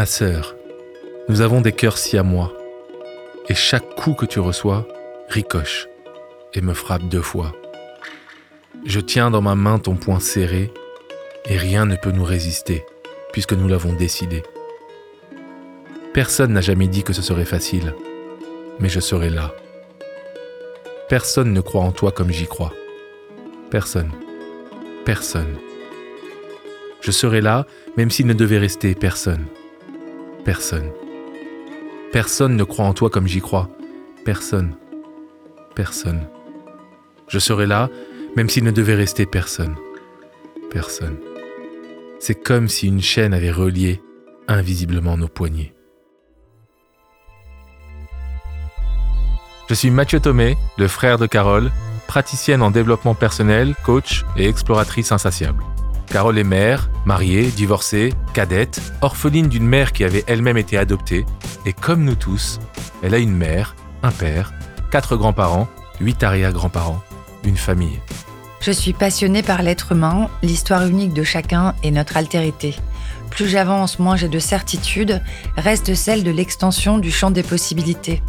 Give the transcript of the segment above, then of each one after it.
Ma sœur, nous avons des cœurs si à moi, et chaque coup que tu reçois ricoche et me frappe deux fois. Je tiens dans ma main ton poing serré, et rien ne peut nous résister, puisque nous l'avons décidé. Personne n'a jamais dit que ce serait facile, mais je serai là. Personne ne croit en toi comme j'y crois. Personne. Personne. Je serai là, même s'il ne devait rester personne. Personne. Personne ne croit en toi comme j'y crois. Personne. Personne. Je serai là, même s'il ne devait rester personne. Personne. C'est comme si une chaîne avait relié invisiblement nos poignets. Je suis Mathieu Thomé, le frère de Carole, praticienne en développement personnel, coach et exploratrice insatiable. Carole est mère, mariée, divorcée, cadette, orpheline d'une mère qui avait elle-même été adoptée, et comme nous tous, elle a une mère, un père, quatre grands-parents, huit arrière-grands-parents, une famille. Je suis passionnée par l'être humain, l'histoire unique de chacun et notre altérité. Plus j'avance, moins j'ai de certitude, reste celle de l'extension du champ des possibilités.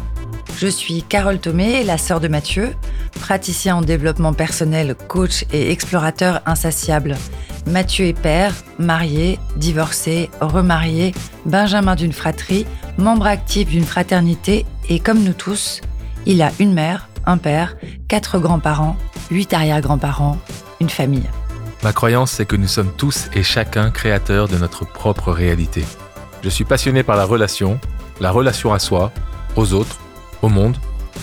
Je suis Carole Thomé, la sœur de Mathieu, praticien en développement personnel, coach et explorateur insatiable. Mathieu est père, marié, divorcé, remarié, benjamin d'une fratrie, membre actif d'une fraternité et comme nous tous, il a une mère, un père, quatre grands-parents, huit arrière-grands-parents, une famille. Ma croyance, c'est que nous sommes tous et chacun créateurs de notre propre réalité. Je suis passionné par la relation, la relation à soi, aux autres, monde.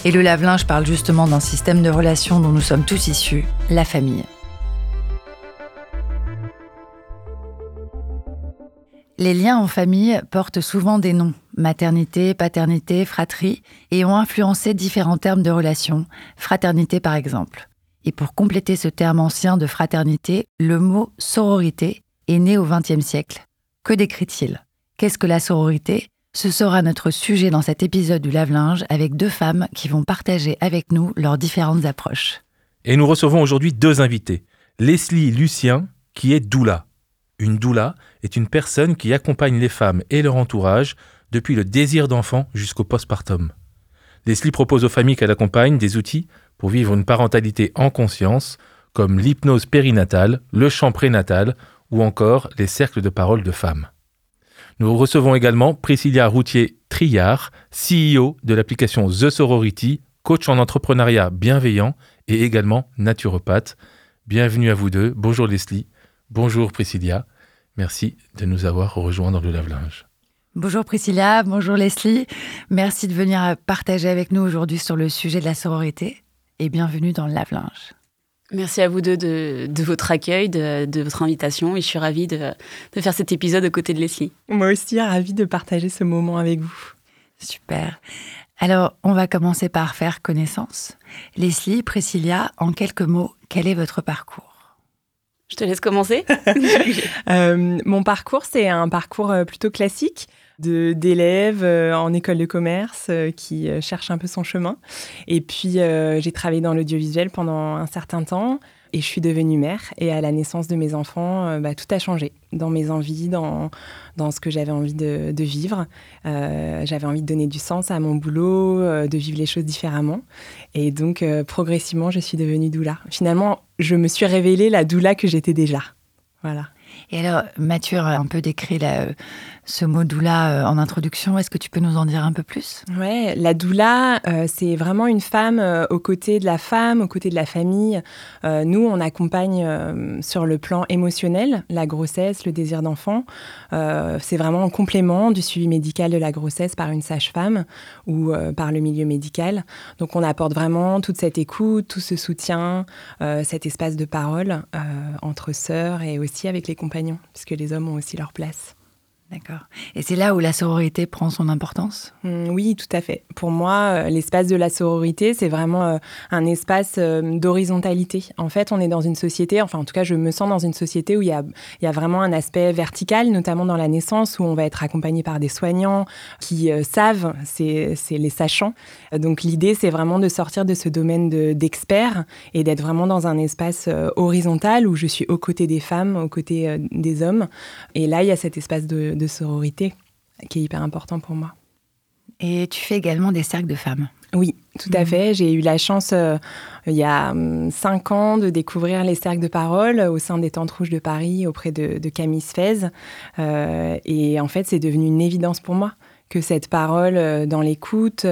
Et le lave-linge parle justement d'un système de relations dont nous sommes tous issus, la famille. Les liens en famille portent souvent des noms, maternité, paternité, fratrie, et ont influencé différents termes de relations, fraternité par exemple. Et pour compléter ce terme ancien de fraternité, le mot sororité est né au XXe siècle. Que décrit-il? Qu'est-ce que la sororité? Ce sera notre sujet dans cet épisode du lave-linge avec deux femmes qui vont partager avec nous leurs différentes approches. Et nous recevons aujourd'hui deux invités. Leslie Lucien, qui est doula. Une doula est une personne qui accompagne les femmes et leur entourage depuis le désir d'enfant jusqu'au postpartum. Leslie propose aux familles qu'elle accompagne des outils pour vivre une parentalité en conscience, comme l'hypnose périnatale, le chant prénatal ou encore les cercles de parole de femmes. Nous recevons également Priscilla Routier-Triard, CEO de l'application The Sorority, coach en entrepreneuriat bienveillant et également naturopathe. Bienvenue à vous deux. Bonjour Leslie. Bonjour Priscilla, merci de nous avoir rejoints dans le lave-linge. Bonjour Priscilla, bonjour Leslie, merci de venir partager avec nous aujourd'hui sur le sujet de la sororité et bienvenue dans le lave-linge. Merci à vous deux de, votre accueil, de, votre invitation et je suis ravie de, de, faire cet épisode aux côtés de Leslie. Moi aussi, ravie de partager ce moment avec vous. Super. Alors, on va commencer par faire connaissance. Leslie, Priscilla, en quelques mots, quel est votre parcours? Je te laisse commencer. Euh, mon parcours, c'est un parcours euh, plutôt classique d'élèves euh, en école de commerce qui cherche un peu son chemin. Et puis, j'ai travaillé dans l'audiovisuel pendant un certain temps. Et je suis devenue mère. Et à la naissance de mes enfants, bah, tout a changé dans mes envies, dans, dans ce que j'avais envie de, vivre. j'avais envie de donner du sens à mon boulot, de vivre les choses différemment. Et donc, progressivement, je suis devenue doula. Finalement, je me suis révélée la doula que j'étais déjà. Voilà. Et alors, Mathieu a un peu décrit la, ce mot doula euh, en introduction. Est-ce que tu peux nous en dire un peu plus? Ouais, la doula, euh, c'est vraiment une femme euh, aux côtés de la femme, aux côtés de la famille. nous, on accompagne sur le plan émotionnel la grossesse, le désir d'enfant. c'est vraiment en complément du suivi médical de la grossesse par une sage-femme ou par le milieu médical. Donc, on apporte vraiment toute cette écoute, tout ce soutien, cet espace de parole entre sœurs et aussi avec les compagnons, puisque les hommes ont aussi leur place. D'accord. Et c'est là où la sororité prend son importance? Mmh, Oui, tout à fait. Pour moi, euh, l'espace de la sororité, c'est vraiment euh, un espace euh, d'horizontalité. En fait, on est dans une société, enfin en tout cas, je me sens dans une société où il y a, y a vraiment un aspect vertical, notamment dans la naissance, où on va être accompagné par des soignants qui savent, c'est les sachants. Donc l'idée, c'est vraiment de sortir de ce domaine d'experts et d'être vraiment dans un espace horizontal où je suis aux côtés des femmes, aux côtés des hommes. Et là, il y a cet espace de de sororité qui est hyper important pour moi. Et tu fais également des cercles de femmes oui, tout à mhm. fait. J'ai eu la chance, euh, il y a hum, cinq ans, de découvrir les cercles de parole au sein des Tentes Rouges de Paris auprès de, Camille Sfez. Euh, et en fait, c'est devenu une évidence pour moi que cette parole euh, dans l'écoute,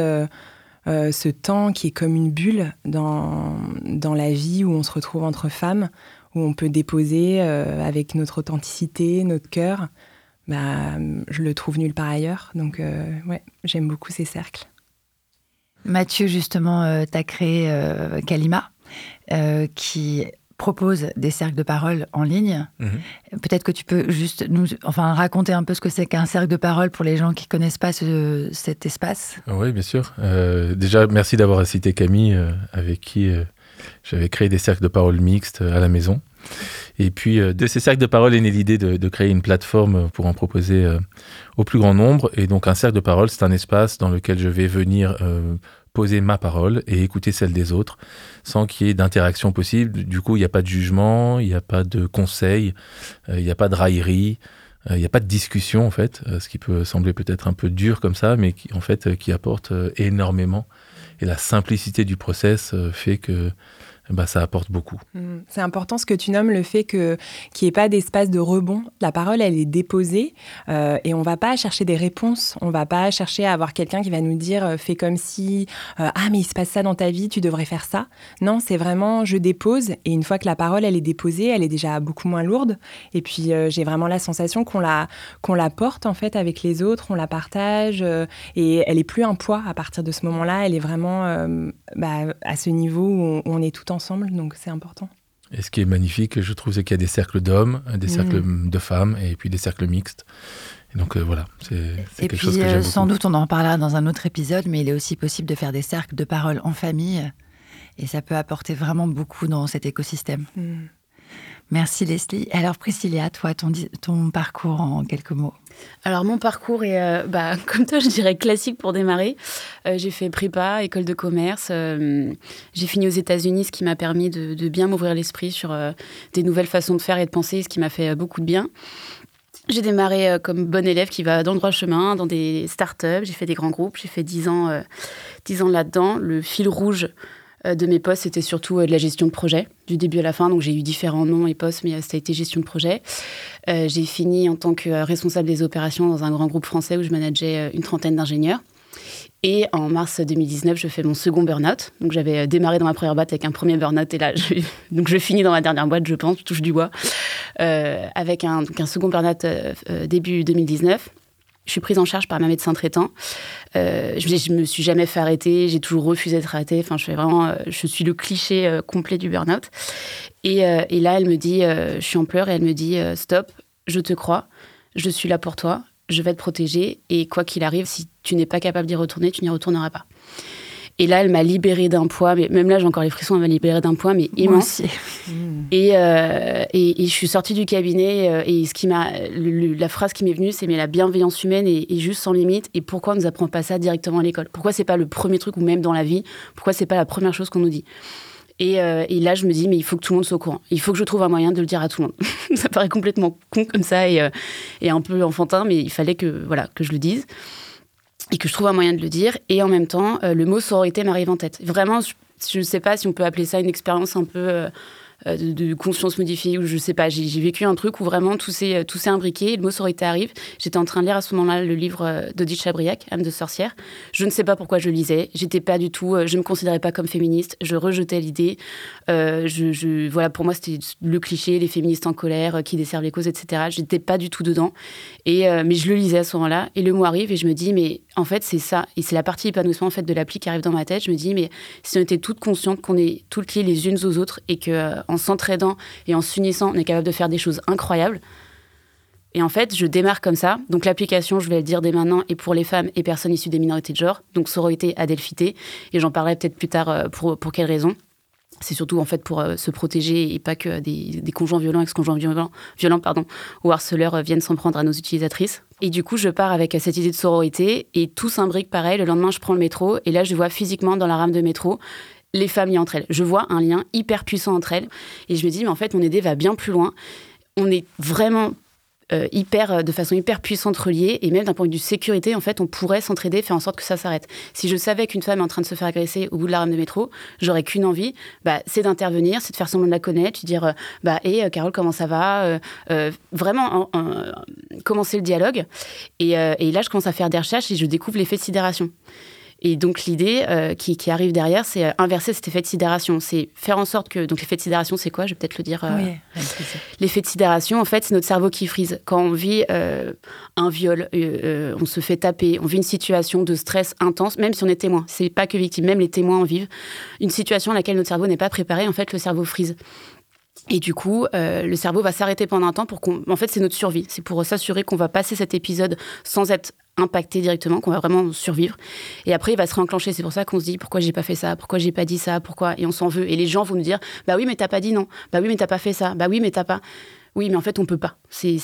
ce temps qui est comme une bulle dans, dans la vie où on se retrouve entre femmes, où on peut déposer avec notre authenticité, notre cœur, bah, je le trouve nulle part ailleurs. Donc, euh, ouais, j'aime beaucoup ces cercles. Mathieu, justement, euh, tu as créé euh, Kalima, qui propose des cercles de parole en ligne. Mhm. Peut-être que tu peux juste nous enfin, raconter un peu ce que c'est qu'un cercle de parole pour les gens qui ne connaissent pas cet espace. Oui, bien sûr. déjà, merci d'avoir cité Camille, avec qui j'avais créé des cercles de parole mixtes à la maison. Et puis, euh, de ces cercles de parole est née l'idée de, créer une plateforme pour en proposer euh, au plus grand nombre. Et donc, un cercle de parole, c'est un espace dans lequel je vais venir euh, poser ma parole et écouter celle des autres sans qu'il y ait d'interaction possible. Du coup, il n'y a pas de jugement, il n'y a pas de conseil, il n'y a pas de raillerie. Il n'y a pas de discussion en fait, ce qui peut sembler peut-être un peu dur comme ça, mais qui en fait qui apporte énormément. Et la simplicité du process fait que bah, ça apporte beaucoup. Mm. C'est important ce que tu nommes le fait que qu'il n'y ait pas d'espace de rebond. La parole, elle est déposée euh, et on va pas chercher des réponses. On va pas chercher à avoir quelqu'un qui va nous dire euh, fais comme si euh, ah mais il se passe ça dans ta vie, tu devrais faire ça. Non, c'est vraiment je dépose et une fois que la parole elle est déposée, elle est déjà beaucoup moins lourde. Et puis j'ai vraiment la sensation qu'on la qu'on la porte en fait avec les autres, on la partage et elle est plus un poids à partir de ce moment-là. Elle est vraiment bah, à ce niveau où on, est tout ensemble, donc c'est important. Et ce qui est magnifique, je trouve, c'est qu'il y a des cercles d'hommes, des cercles mm. de femmes et puis des cercles mixtes. Et donc euh, voilà, c'est quelque puis, chose que j'aime beaucoup. Sans doute, on en parlera dans un autre épisode, mais il est aussi possible de faire des cercles de parole en famille. Et ça peut apporter vraiment beaucoup dans cet écosystème. Mm. Merci Leslie. Alors Priscilla, toi, ton, parcours en quelques mots alors mon parcours est, euh, bah, comme toi, je dirais classique pour démarrer. Euh, j'ai fait prépa, école de commerce. Euh, j'ai fini aux États-Unis, ce qui m'a permis de, bien m'ouvrir l'esprit sur des nouvelles façons de faire et de penser, ce qui m'a fait beaucoup de bien. J'ai démarré comme bonne élève qui va dans le droit chemin, dans des startups. J'ai fait des grands groupes. J'ai fait 10 ans, 10 ans là-dedans. Le fil rouge de mes postes, c'était surtout euh, de la gestion de projet, du début à la fin. Donc j'ai eu différents noms et postes, mais euh, ça a été gestion de projet. j'ai fini en tant que responsable des opérations dans un grand groupe français où je manageais une trentaine d'ingénieurs. Et en mars 2019, je fais mon second burn-out. Donc j'avais démarré dans ma première boîte avec un premier burn-out et là, je, donc je finis dans ma dernière boîte, je pense, touche du bois, avec un, un second burn-out début 2019. Je suis prise en charge par ma médecin traitant. Euh, je, me suis jamais fait arrêter, j'ai toujours refusé d'être arrêtée. Enfin, je vraiment, euh, je suis le cliché euh, complet du burn-out. Et, et, là, elle me dit, je suis en pleurs et elle me dit, stop, je te crois, je suis là pour toi, je vais te protéger et quoi qu'il arrive, si tu n'es pas capable d'y retourner, tu n'y retourneras pas. Et là, elle m'a libérée d'un poids, mais même là, j'ai encore les frissons, elle m'a libérée d'un poids, mais immense. Euh, et, et, je suis sortie du cabinet, euh, et ce qui m'a, la phrase qui m'est venue, c'est mais la bienveillance humaine est, juste sans limite. Et pourquoi on nous apprend pas ça directement à l'école? Pourquoi c'est pas le premier truc, ou même dans la vie Pourquoi c'est pas la première chose qu'on nous dit? Et, euh, et, là, je me dis, mais il faut que tout le monde soit au courant. Il faut que je trouve un moyen de le dire à tout le monde. ça paraît complètement con comme ça et, et, un peu enfantin, mais il fallait que, voilà, que je le dise et que je trouve un moyen de le dire. Et en même temps, euh, le mot sororité m'arrive en tête. Vraiment, je ne sais pas si on peut appeler ça une expérience un peu euh, euh, de, conscience modifiée, ou je sais pas, j'ai vécu un truc où vraiment tout s'est imbriqué, le mot sororité arrive. J'étais en train de lire à ce moment-là le livre d'Odile Chabriac, Âme de sorcière. Je ne sais pas pourquoi je lisais, j'étais pas du tout, je me considérais pas comme féministe, je rejetais l'idée. je, voilà, pour moi, c'était le cliché, les féministes en colère qui desservent les causes, etc. J'étais pas du tout dedans. Et, mais je le lisais à ce moment-là, et le mot arrive, et je me dis, mais en fait, c'est ça. Et c'est la partie épanouissement en fait, de l'appli qui arrive dans ma tête. Je me dis, mais si on était toutes conscientes qu'on est toutes liées les unes aux autres et qu'en euh, en s'entraidant et en s'unissant, on est capable de faire des choses incroyables. Et en fait, je démarre comme ça. Donc l'application, je vais le dire dès maintenant, est pour les femmes et personnes issues des minorités de genre, donc sororité, adelphité. Et j'en parlerai peut-être plus tard euh, pour, pour quelles raisons. C'est surtout en fait pour euh, se protéger et pas que des, des conjoints violents, ex-conjoints violents, violents pardon, ou harceleurs viennent s'en prendre à nos utilisatrices. Et du coup, je pars avec cette idée de sororité et tout s'imbrique pareil. Le lendemain, je prends le métro et là, je vois physiquement dans la rame de métro les familles entre elles. Je vois un lien hyper puissant entre elles et je me dis, mais en fait, mon idée va bien plus loin. On est vraiment euh, hyper, euh, de façon hyper puissante reliée et même d'un point de vue sécurité, en fait, on pourrait s'entraider, faire en sorte que ça s'arrête. Si je savais qu'une femme est en train de se faire agresser au bout de la rame de métro, j'aurais qu'une envie, bah, c'est d'intervenir, c'est de faire semblant de la connaître, lui dire, euh, bah, hé, Carole, comment ça va? Vraiment, commencer le dialogue. Et, et là, je commence à faire des recherches et je découvre l'effet de sidération. Et donc l'idée euh, qui, arrive derrière, c'est euh, inverser cet effet de sidération. C'est faire en sorte que... Donc l'effet de sidération, c'est quoi? Je vais peut-être le dire. Euh, l'effet de sidération, en fait, c'est notre cerveau qui frise. Quand on vit un viol, on se fait taper, on vit une situation de stress intense, même si on est témoin. C'est pas que victime, même les témoins en vivent. Une situation à laquelle notre cerveau n'est pas préparé, en fait, le cerveau frise. Et du coup, le cerveau va s'arrêter pendant un temps pour qu'on. En fait, c'est notre survie. C'est pour s'assurer qu'on va passer cet épisode sans être impacté directement, qu'on va vraiment survivre. Et après, il va se réenclencher. C'est pour ça qu'on se dit pourquoi j'ai pas fait ça, pourquoi j'ai pas dit ça, pourquoi? Et on s'en veut. Et les gens vont nous dire bah oui, mais t'as pas dit non. Bah oui, mais t'as pas fait ça. Bah oui, mais t'as pas. Oui, mais en fait, on peut pas. C'est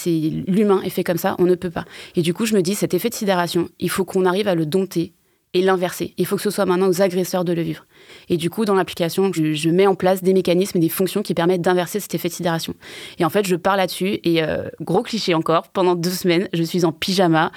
l'humain est fait comme ça, on ne peut pas. Et du coup, je me dis cet effet de sidération, il faut qu'on arrive à le dompter et l'inverser. Il faut que ce soit maintenant aux agresseurs de le vivre. Et du coup, dans l'application, je, je, mets en place des mécanismes et des fonctions qui permettent d'inverser cet effet de sidération. Et en fait, je pars là-dessus et euh, gros cliché encore, pendant deux semaines, je suis en pyjama,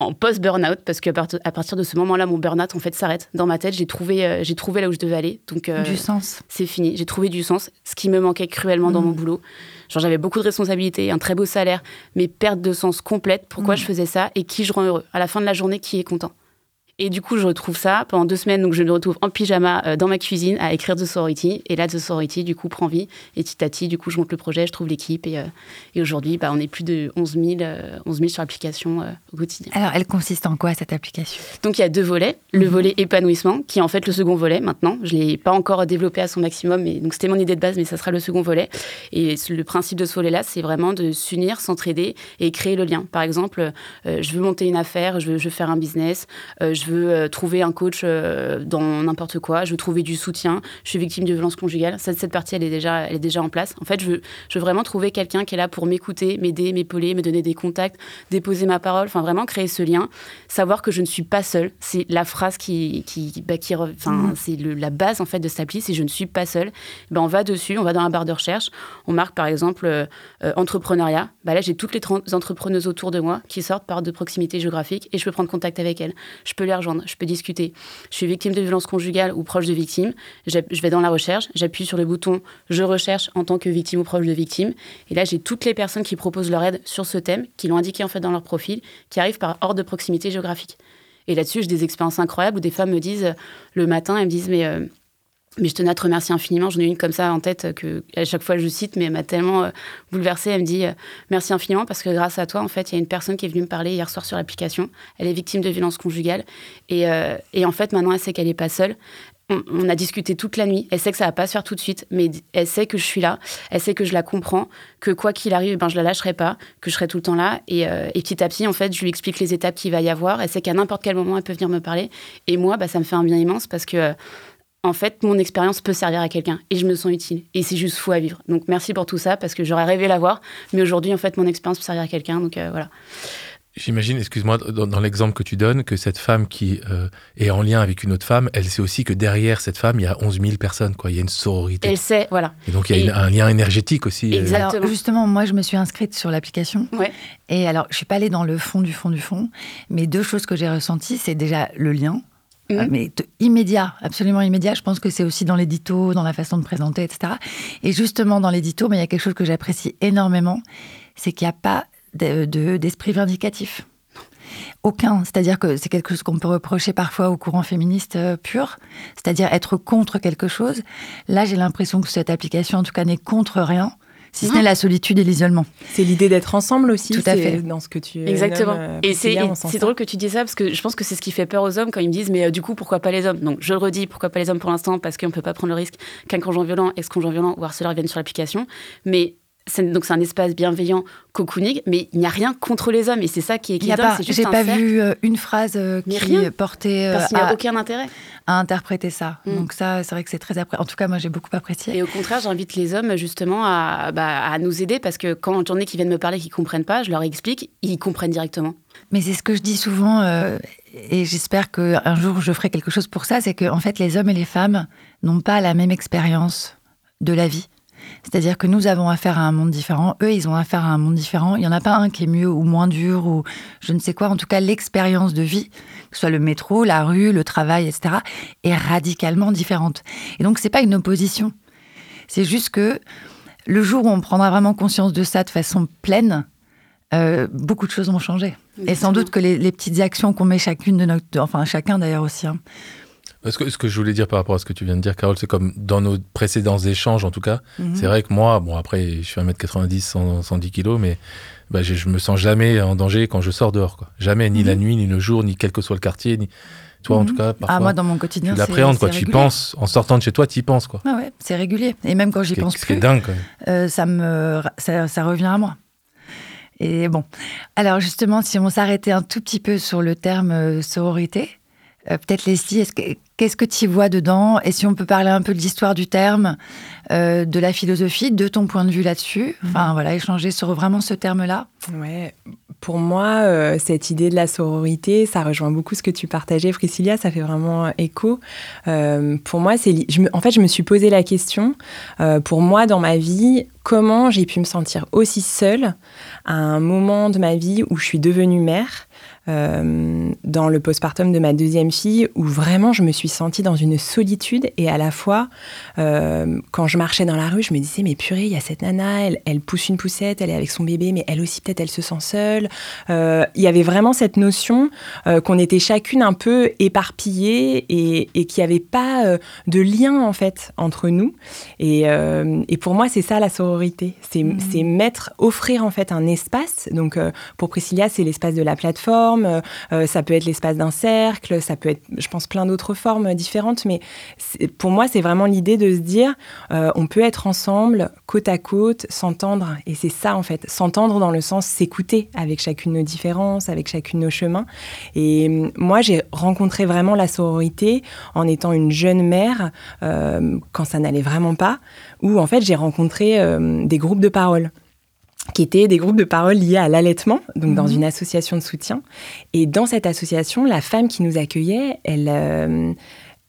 en post-burnout parce qu'à à partir de ce moment-là, mon burnout en fait s'arrête. Dans ma tête, j'ai trouvé, euh, j'ai trouvé là où je devais aller. Donc euh, du sens. C'est fini. J'ai trouvé du sens, ce qui me manquait cruellement dans mon mm. boulot. Genre j'avais beaucoup de responsabilités, un très beau salaire, mais perte de sens complète. Pourquoi mm. je faisais ça et qui je rends heureux? À la fin de la journée, qui est content? Et du coup, je retrouve ça pendant deux semaines. Donc, je me retrouve en pyjama euh, dans ma cuisine à écrire The Sorority. Et là, The Sorority, du coup, prend vie. Et petit à petit, du coup, je monte le projet, je trouve l'équipe. Et, euh, et aujourd'hui, bah, on est plus de 11 000, 11 000 sur l'application euh, au quotidien. Alors, elle consiste en quoi, cette application? Donc, il y a deux volets. Le mhm. volet épanouissement, qui est en fait le second volet maintenant. Je ne l'ai pas encore développé à son maximum. Mais, donc, c'était mon idée de base, mais ça sera le second volet. Et le principe de ce volet-là, c'est vraiment de s'unir, s'entraider et créer le lien. Par exemple, je veux monter une affaire, je veux, je veux faire un business, je veux trouver un coach euh, dans n'importe quoi, je veux trouver du soutien, je suis victime de violence conjugale. Cette, cette partie, elle est, déjà, elle est déjà en place. En fait, je veux, je veux vraiment trouver quelqu'un qui est là pour m'écouter, m'aider, m'épauler, me donner des contacts, déposer ma parole, enfin vraiment créer ce lien, savoir que je ne suis pas seule. C'est la phrase qui, qui, bah, qui enfin, mmh. c'est la base en fait de cette appli, c'est je ne suis pas seule. Ben, on va dessus, on va dans la barre de recherche, on marque par exemple euh, euh, entrepreneuriat. Bah, là, j'ai toutes les entrepreneuses autour de moi qui sortent par de proximité géographique et je peux prendre contact avec elles. Je peux les je peux discuter. Je suis victime de violence conjugale ou proche de victime. Je vais dans la recherche, j'appuie sur le bouton Je recherche en tant que victime ou proche de victime. Et là, j'ai toutes les personnes qui proposent leur aide sur ce thème, qui l'ont indiqué en fait dans leur profil, qui arrivent par hors de proximité géographique. Et là-dessus, j'ai des expériences incroyables où des femmes me disent le matin, elles me disent mais euh, mais je tenais à te remercier infiniment. J'en ai une comme ça en tête que à chaque fois je cite, mais elle m'a tellement euh, bouleversée. Elle me dit euh, merci infiniment parce que grâce à toi, en fait, il y a une personne qui est venue me parler hier soir sur l'application. Elle est victime de violences conjugales et, euh, et en fait maintenant elle sait qu'elle n'est pas seule. On, a discuté toute la nuit. Elle sait que ça va pas se faire tout de suite, mais elle sait que je suis là. Elle sait que je la comprends, que quoi qu'il arrive, ben je la lâcherai pas, que je serai tout le temps là. Et, et, petit à petit, en fait, je lui explique les étapes qu'il va y avoir. Elle sait qu'à n'importe quel moment, elle peut venir me parler. Et moi, bah, ça me fait un bien immense parce que en fait, mon expérience peut servir à quelqu'un et je me sens utile. Et c'est juste fou à vivre. Donc merci pour tout ça parce que j'aurais rêvé l'avoir, mais aujourd'hui, en fait, mon expérience peut servir à quelqu'un. Donc euh, voilà. J'imagine, excuse-moi, dans, l'exemple que tu donnes, que cette femme qui euh, est en lien avec une autre femme, elle sait aussi que derrière cette femme, il y a 11 000 personnes, quoi. Il y a une sororité. Elle sait, voilà. Et donc, il y a un lien énergétique aussi. Euh. Exactement. justement, moi, je me suis inscrite sur l'application. Ouais. Et alors, je suis pas allée dans le fond du fond du fond, mais deux choses que j'ai ressenties, c'est déjà le lien. Mhm. mais immédiat, absolument immédiat. Je pense que c'est aussi dans l'édito, dans la façon de présenter, etc. Et justement, dans l'édito, mais il y a quelque chose que j'apprécie énormément, c'est qu'il n'y a pas d'esprit de, vindicatif. Aucun. C'est-à-dire que c'est quelque chose qu'on peut reprocher parfois au courant féministe euh, pur, c'est-à-dire être contre quelque chose. Là, j'ai l'impression que cette application, en tout cas, n'est contre rien. Si ce n'est la solitude et l'isolement. C'est l'idée d'être ensemble aussi. Tout à fait. Dans ce que tu Exactement. nommes, euh, et c'est drôle que tu dis ça parce que je pense que c'est ce qui fait peur aux hommes quand ils me disent mais euh, du coup pourquoi pas les hommes? Donc je le redis pourquoi pas les hommes pour l'instant? Parce qu'on peut pas prendre le risque qu'un conjoint violent, ex-conjoint violent ou harceleur viennent sur l'application. Mais donc c'est un espace bienveillant, cocooning, mais il n'y a rien contre les hommes et c'est ça qui est, qui j'ai un pas cercle, vu euh, une phrase euh, qui rien. portait euh, parce qu'il n'y a à, aucun intérêt. à interpréter ça. Mm. Donc ça, c'est vrai que c'est très apprécié. En tout cas, moi, j'ai beaucoup apprécié. Et au contraire, j'invite les hommes justement à, bah, à nous aider parce que quand j'en ai qui viennent me parler qui comprennent pas, je leur explique, ils comprennent directement. Mais c'est ce que je dis souvent, euh, et j'espère qu'un jour je ferai quelque chose pour ça, c'est que en fait, les hommes et les femmes n'ont pas la même expérience de la vie. C'est-à-dire que nous avons affaire à un monde différent, eux, ils ont affaire à un monde différent. Il n'y en a pas un qui est mieux ou moins dur ou je ne sais quoi. En tout cas, l'expérience de vie, que ce soit le métro, la rue, le travail, etc., est radicalement différente. Et donc, c'est pas une opposition. C'est juste que le jour où on prendra vraiment conscience de ça de façon pleine, euh, beaucoup de choses vont changer. Et sans doute que les, les petites actions qu'on met chacune de notre, enfin chacun d'ailleurs aussi. hein. Ce que, ce que je voulais dire par rapport à ce que tu viens de dire, Carole, c'est comme dans nos précédents échanges, en tout cas, Mhm. c'est vrai que moi, bon, après, je suis 1m90, 100, 110 kilos, mais bah, je, je me sens jamais en danger quand je sors dehors. Quoi. Jamais, ni la nuit, ni le jour, ni quel que soit le quartier. Ni... Toi, en Mhm. tout cas, parfois, Ah moi dans mon quotidien, tu c'est- l'appréhendes, quoi. c'est Tu y penses, en sortant de chez toi, tu y penses, quoi. Ah ouais, c'est régulier. Et même quand j'y pense ce qui est plus, dingue, quand même. euh, ça me, ça, ça revient à moi. Et bon, alors justement, si on s'arrêtait un tout petit peu sur le terme euh, sororité, euh, peut-être Leslie, est-ce que, qu'est-ce que tu y vois dedans? Et si on peut parler un peu de l'histoire du terme, euh, de la philosophie, de ton point de vue là-dessus, enfin voilà, échanger sur vraiment ce terme-là. Ouais. Pour moi, euh, cette idée de la sororité, ça rejoint beaucoup ce que tu partageais, Priscilla. Ça fait vraiment écho. Pour moi, c'est, en fait, je me suis posé la question. pour moi, dans ma vie, comment j'ai pu me sentir aussi seule à un moment de ma vie où je suis devenue mère, euh, dans le postpartum de ma deuxième fille, où vraiment je me suis sentie dans une solitude et à la fois, euh, quand je marchais dans la rue, je me disais mais purée, il y a cette nana, elle, elle pousse une poussette, elle est avec son bébé, mais elle aussi peut-être elle se sent seule. Euh, Il y avait vraiment cette notion qu'on était chacune un peu éparpillées et, et qu'il n'y avait pas de lien en fait entre nous. Et, et pour moi, c'est ça la sororité, c'est c'est mettre, offrir en fait un espace. Donc pour Priscilla, c'est l'espace de la plateforme, euh, euh, ça peut être l'espace d'un cercle, ça peut être, je pense, plein d'autres formes différentes. Mais pour moi, c'est vraiment l'idée de se dire, euh, on peut être ensemble, côte à côte, s'entendre. Et c'est ça en fait, s'entendre dans le sens s'écouter avec chacune nos différences, avec chacune nos chemins. Et moi, j'ai rencontré vraiment la sororité en étant une jeune mère, quand ça n'allait vraiment pas, où en fait j'ai rencontré des groupes de parole qui étaient des groupes de parole liés à l'allaitement, donc dans Mhm. une association de soutien. Et dans cette association, la femme qui nous accueillait, elle, euh,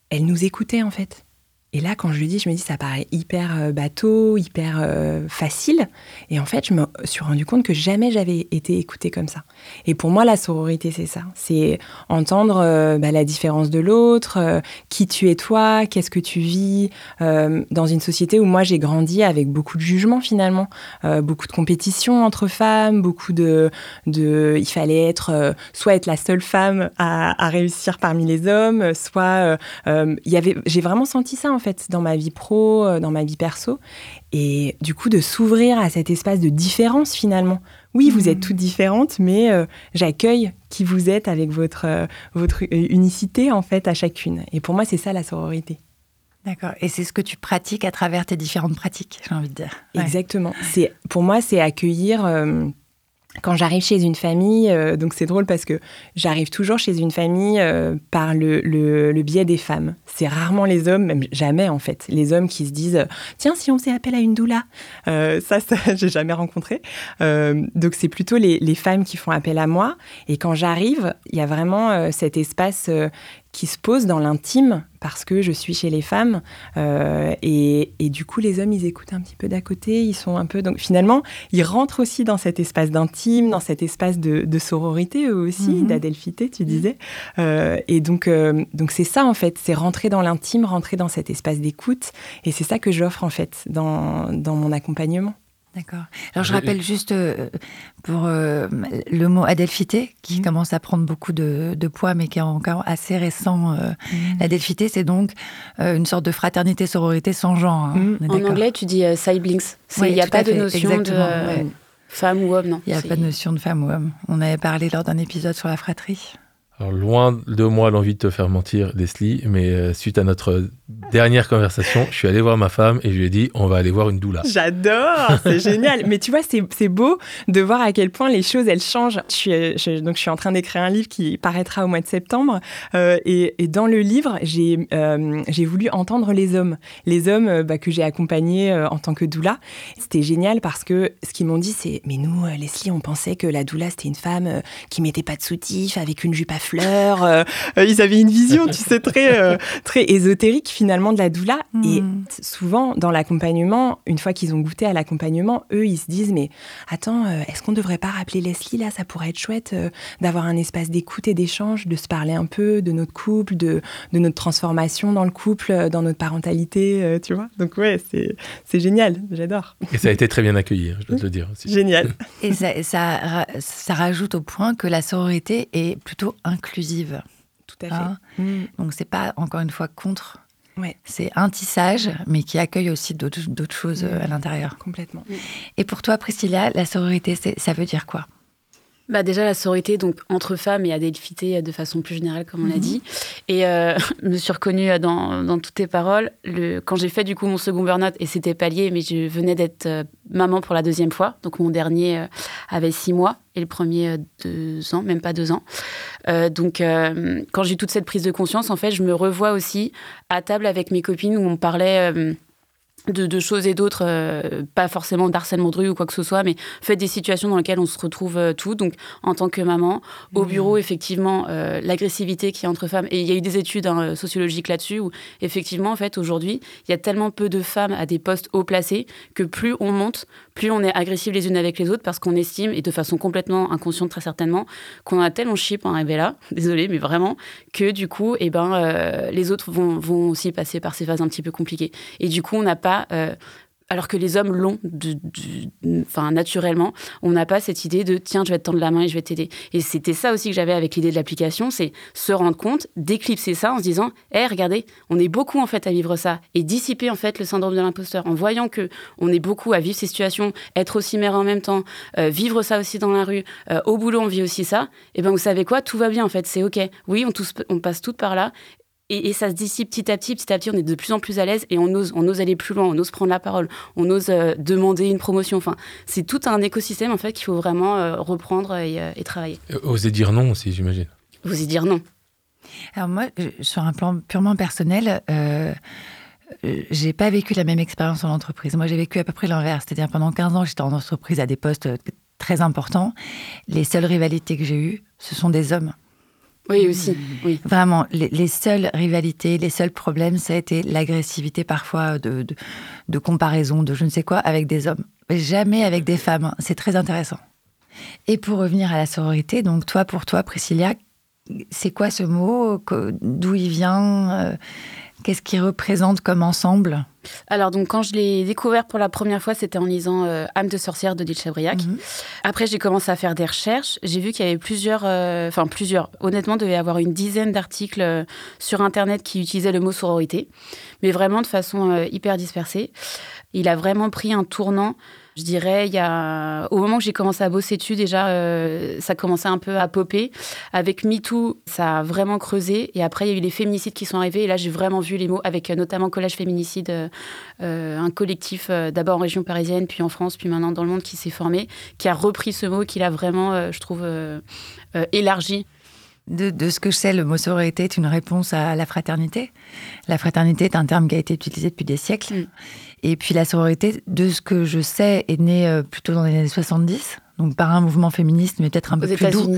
elle nous écoutait en fait. Et là, quand je lui dis, je me dis, ça paraît hyper euh, bateau, hyper euh, facile. Et en fait, je me suis rendu compte que jamais j'avais été écoutée comme ça. Et pour moi, la sororité, c'est ça. C'est entendre euh, bah, la différence de l'autre, qui tu es toi, qu'est-ce que tu vis, dans une société où moi j'ai grandi avec beaucoup de jugements finalement, beaucoup de compétition entre femmes, beaucoup de, il fallait être soit être la seule femme à, réussir parmi les hommes, soit il y j'ai vraiment senti ça en fait dans ma vie pro, euh, dans ma vie perso, et du coup de s'ouvrir à cet espace de différence finalement. Oui, vous Mhm. êtes toutes différentes, mais euh, j'accueille qui vous êtes avec votre euh, votre unicité en fait à chacune. Et pour moi, c'est ça la sororité. D'accord. Et c'est ce que tu pratiques à travers tes différentes pratiques, j'ai envie de dire. Ouais. Exactement. C'est pour moi, c'est accueillir. euh, quand j'arrive chez une famille, euh, donc c'est drôle parce que j'arrive toujours chez une famille euh, par le, le- biais des femmes. C'est rarement les hommes, même jamais en fait, les hommes qui se disent tiens si on faisait appel à une doula. Euh, ça, ça j'ai jamais rencontré. Donc c'est plutôt les, les femmes qui font appel à moi. Et quand j'arrive, il y a vraiment cet espace qui se pose dans l'intime parce que je suis chez les femmes euh, et, et du coup les hommes ils écoutent un petit peu d'à côté ils sont un peu donc finalement ils rentrent aussi dans cet espace d'intime dans cet espace de, de sororité eux aussi Mhm. d'adelphité tu disais. Euh, et donc euh, donc c'est ça en fait c'est rentrer dans l'intime rentrer dans cet espace d'écoute et c'est ça que j'offre en fait dans, dans mon accompagnement D'accord. Alors je rappelle juste euh, pour euh, le mot adelphité, qui mmh. commence à prendre beaucoup de, poids, mais qui est encore assez récent. Euh, mmh. L'adelphité, c'est donc une sorte de fraternité-sororité sans genre. Hein. Mmh. En anglais, tu dis siblings. Il n'y a pas de notion de femme ou homme, non? Il n'y a pas de notion de femme ou homme. On avait parlé lors d'un épisode sur la fratrie. Alors, loin de moi l'envie de te faire mentir, Leslie, mais euh, suite à notre dernière conversation, je suis allé voir ma femme et je lui ai dit on va aller voir une doula. J'adore, c'est génial. Mais tu vois, c'est beau de voir à quel point les choses elles changent. Je suis, euh, donc je suis en train d'écrire un livre qui paraîtra au mois de septembre euh, et, dans le livre j'ai j'ai voulu entendre les hommes, les hommes bah, que j'ai accompagnés en tant que doula. C'était génial parce que ce qu'ils m'ont dit c'est mais nous Leslie on pensait que la doula c'était une femme qui mettait pas de soutif avec une jupe à fleurs. Euh, euh, ils avaient une vision, tu sais, très, euh, très ésotérique finalement de la doula. Et hmm. souvent, dans l'accompagnement, une fois qu'ils ont goûté à l'accompagnement, eux, ils se disent, mais attends, est-ce qu'on ne devrait pas rappeler Leslie là? Ça pourrait être chouette d'avoir un espace d'écoute et d'échange, de se parler un peu de notre couple, de, de notre transformation dans le couple, dans notre parentalité, tu vois? Donc ouais, c'est génial, j'adore. Et ça a été très bien accueilli, hein, je dois te le dire aussi. Génial. Et ça, ça, ça rajoute au point que la sororité est plutôt inclusive. Tout à fait. Hein mm. Donc c'est pas encore une fois contre. C'est un tissage, mais qui accueille aussi d'autres choses mm. à l'intérieur. Complètement. Et pour toi, Priscilla, la sororité, ça veut dire quoi? Bah déjà la sororité donc entre femmes et adelphité de façon plus générale comme on l'a mhm. dit. Et euh, je me suis reconnue dans, dans toutes tes paroles. Le, quand j'ai fait du coup mon second burn-out et c'était palier mais je venais d'être euh, maman pour la deuxième fois. Donc mon dernier euh, avait six mois et le premier deux ans même pas deux ans. Donc quand j'ai eu toute cette prise de conscience en fait je me revois aussi à table avec mes copines où on parlait de, choses et d'autres, euh, pas forcément d'harcèlement de rue ou quoi que ce soit, mais fait des situations dans lesquelles on se retrouve euh, tout. Donc, en tant que maman, au mmh. bureau, effectivement, euh, l'agressivité qui est entre femmes. Et il y a eu des études hein, sociologiques là-dessus où, effectivement, en fait, aujourd'hui, il y a tellement peu de femmes à des postes haut placés que plus on monte, plus on est agressif les unes avec les autres parce qu'on estime, et de façon complètement inconsciente très certainement, qu'on a tellement chip en rêve là, désolé, mais vraiment, que du coup, eh ben, les autres vont, vont aussi passer par ces phases un petit peu compliquées. Et du coup, on n'a pas euh, alors que les hommes l'ont, enfin naturellement, on n'a pas cette idée de tiens, je vais te tendre la main et je vais t'aider. Et c'était ça aussi que j'avais avec l'idée de l'application, c'est se rendre compte, d'éclipser ça en se disant, hé, regardez, on est beaucoup en fait à vivre ça et dissiper en fait le syndrome de l'imposteur en voyant que on est beaucoup à vivre ces situations, être aussi mère en même temps, euh, vivre ça aussi dans la rue, euh, au boulot on vit aussi ça. Et ben vous savez quoi, tout va bien en fait, c'est ok. Oui, on, on passe toutes par là et, ça se dissipe petit à petit, petit à petit, on est de plus en plus à l'aise et on ose, on ose aller plus loin, on ose prendre la parole, on ose euh, demander une promotion. Enfin, c'est tout un écosystème en fait qu'il faut vraiment euh, reprendre et, euh, travailler. Oser dire non aussi, j'imagine. Oser dire non. Alors moi, sur un plan purement personnel, j'ai pas vécu la même expérience en entreprise. Moi, j'ai vécu à peu près l'inverse. C'est-à-dire pendant 15 ans, j'étais en entreprise à des postes très importants. Les seules rivalités que j'ai eues, ce sont des hommes. Oui, aussi. Vraiment, les, seules rivalités, les seuls problèmes, ça a été l'agressivité parfois de, de, comparaison, de je ne sais quoi, avec des hommes. jamais avec des femmes. C'est très intéressant. Et pour revenir à la sororité, donc toi, pour toi, Priscilla, c'est quoi ce mot D'où il vient euh, Qu'est-ce qu'il représente comme ensemble? Alors, donc, quand je l'ai découvert pour la première fois, c'était en lisant euh, Âme de sorcière de Dil Chabriac. Mhm. Après, j'ai commencé à faire des recherches. J'ai vu qu'il y avait plusieurs, euh, enfin, plusieurs, honnêtement, il devait y avoir une dizaine d'articles euh, sur Internet qui utilisaient le mot sororité, mais vraiment de façon hyper dispersée. Il a vraiment pris un tournant je dirais, au moment que j'ai commencé à bosser dessus, déjà, euh, ça commençait un peu à popper. Avec MeToo, ça a vraiment creusé. Et après, il y a eu les féminicides qui sont arrivés. Et là, j'ai vraiment vu les mots, avec euh, notamment Collège Féminicide, euh, un collectif d'abord en région parisienne, puis en France, puis maintenant dans le monde, qui s'est formé, qui a repris ce mot, qui l'a vraiment, je trouve, élargi. De, de, ce que je sais, le mot sororité est une réponse à la fraternité. La fraternité est un terme qui a été utilisé depuis des siècles. Mm. Et puis la sororité, de ce que je sais, est née euh, plutôt dans les années 70, donc par un mouvement féministe, mais peut-être un peu plus doux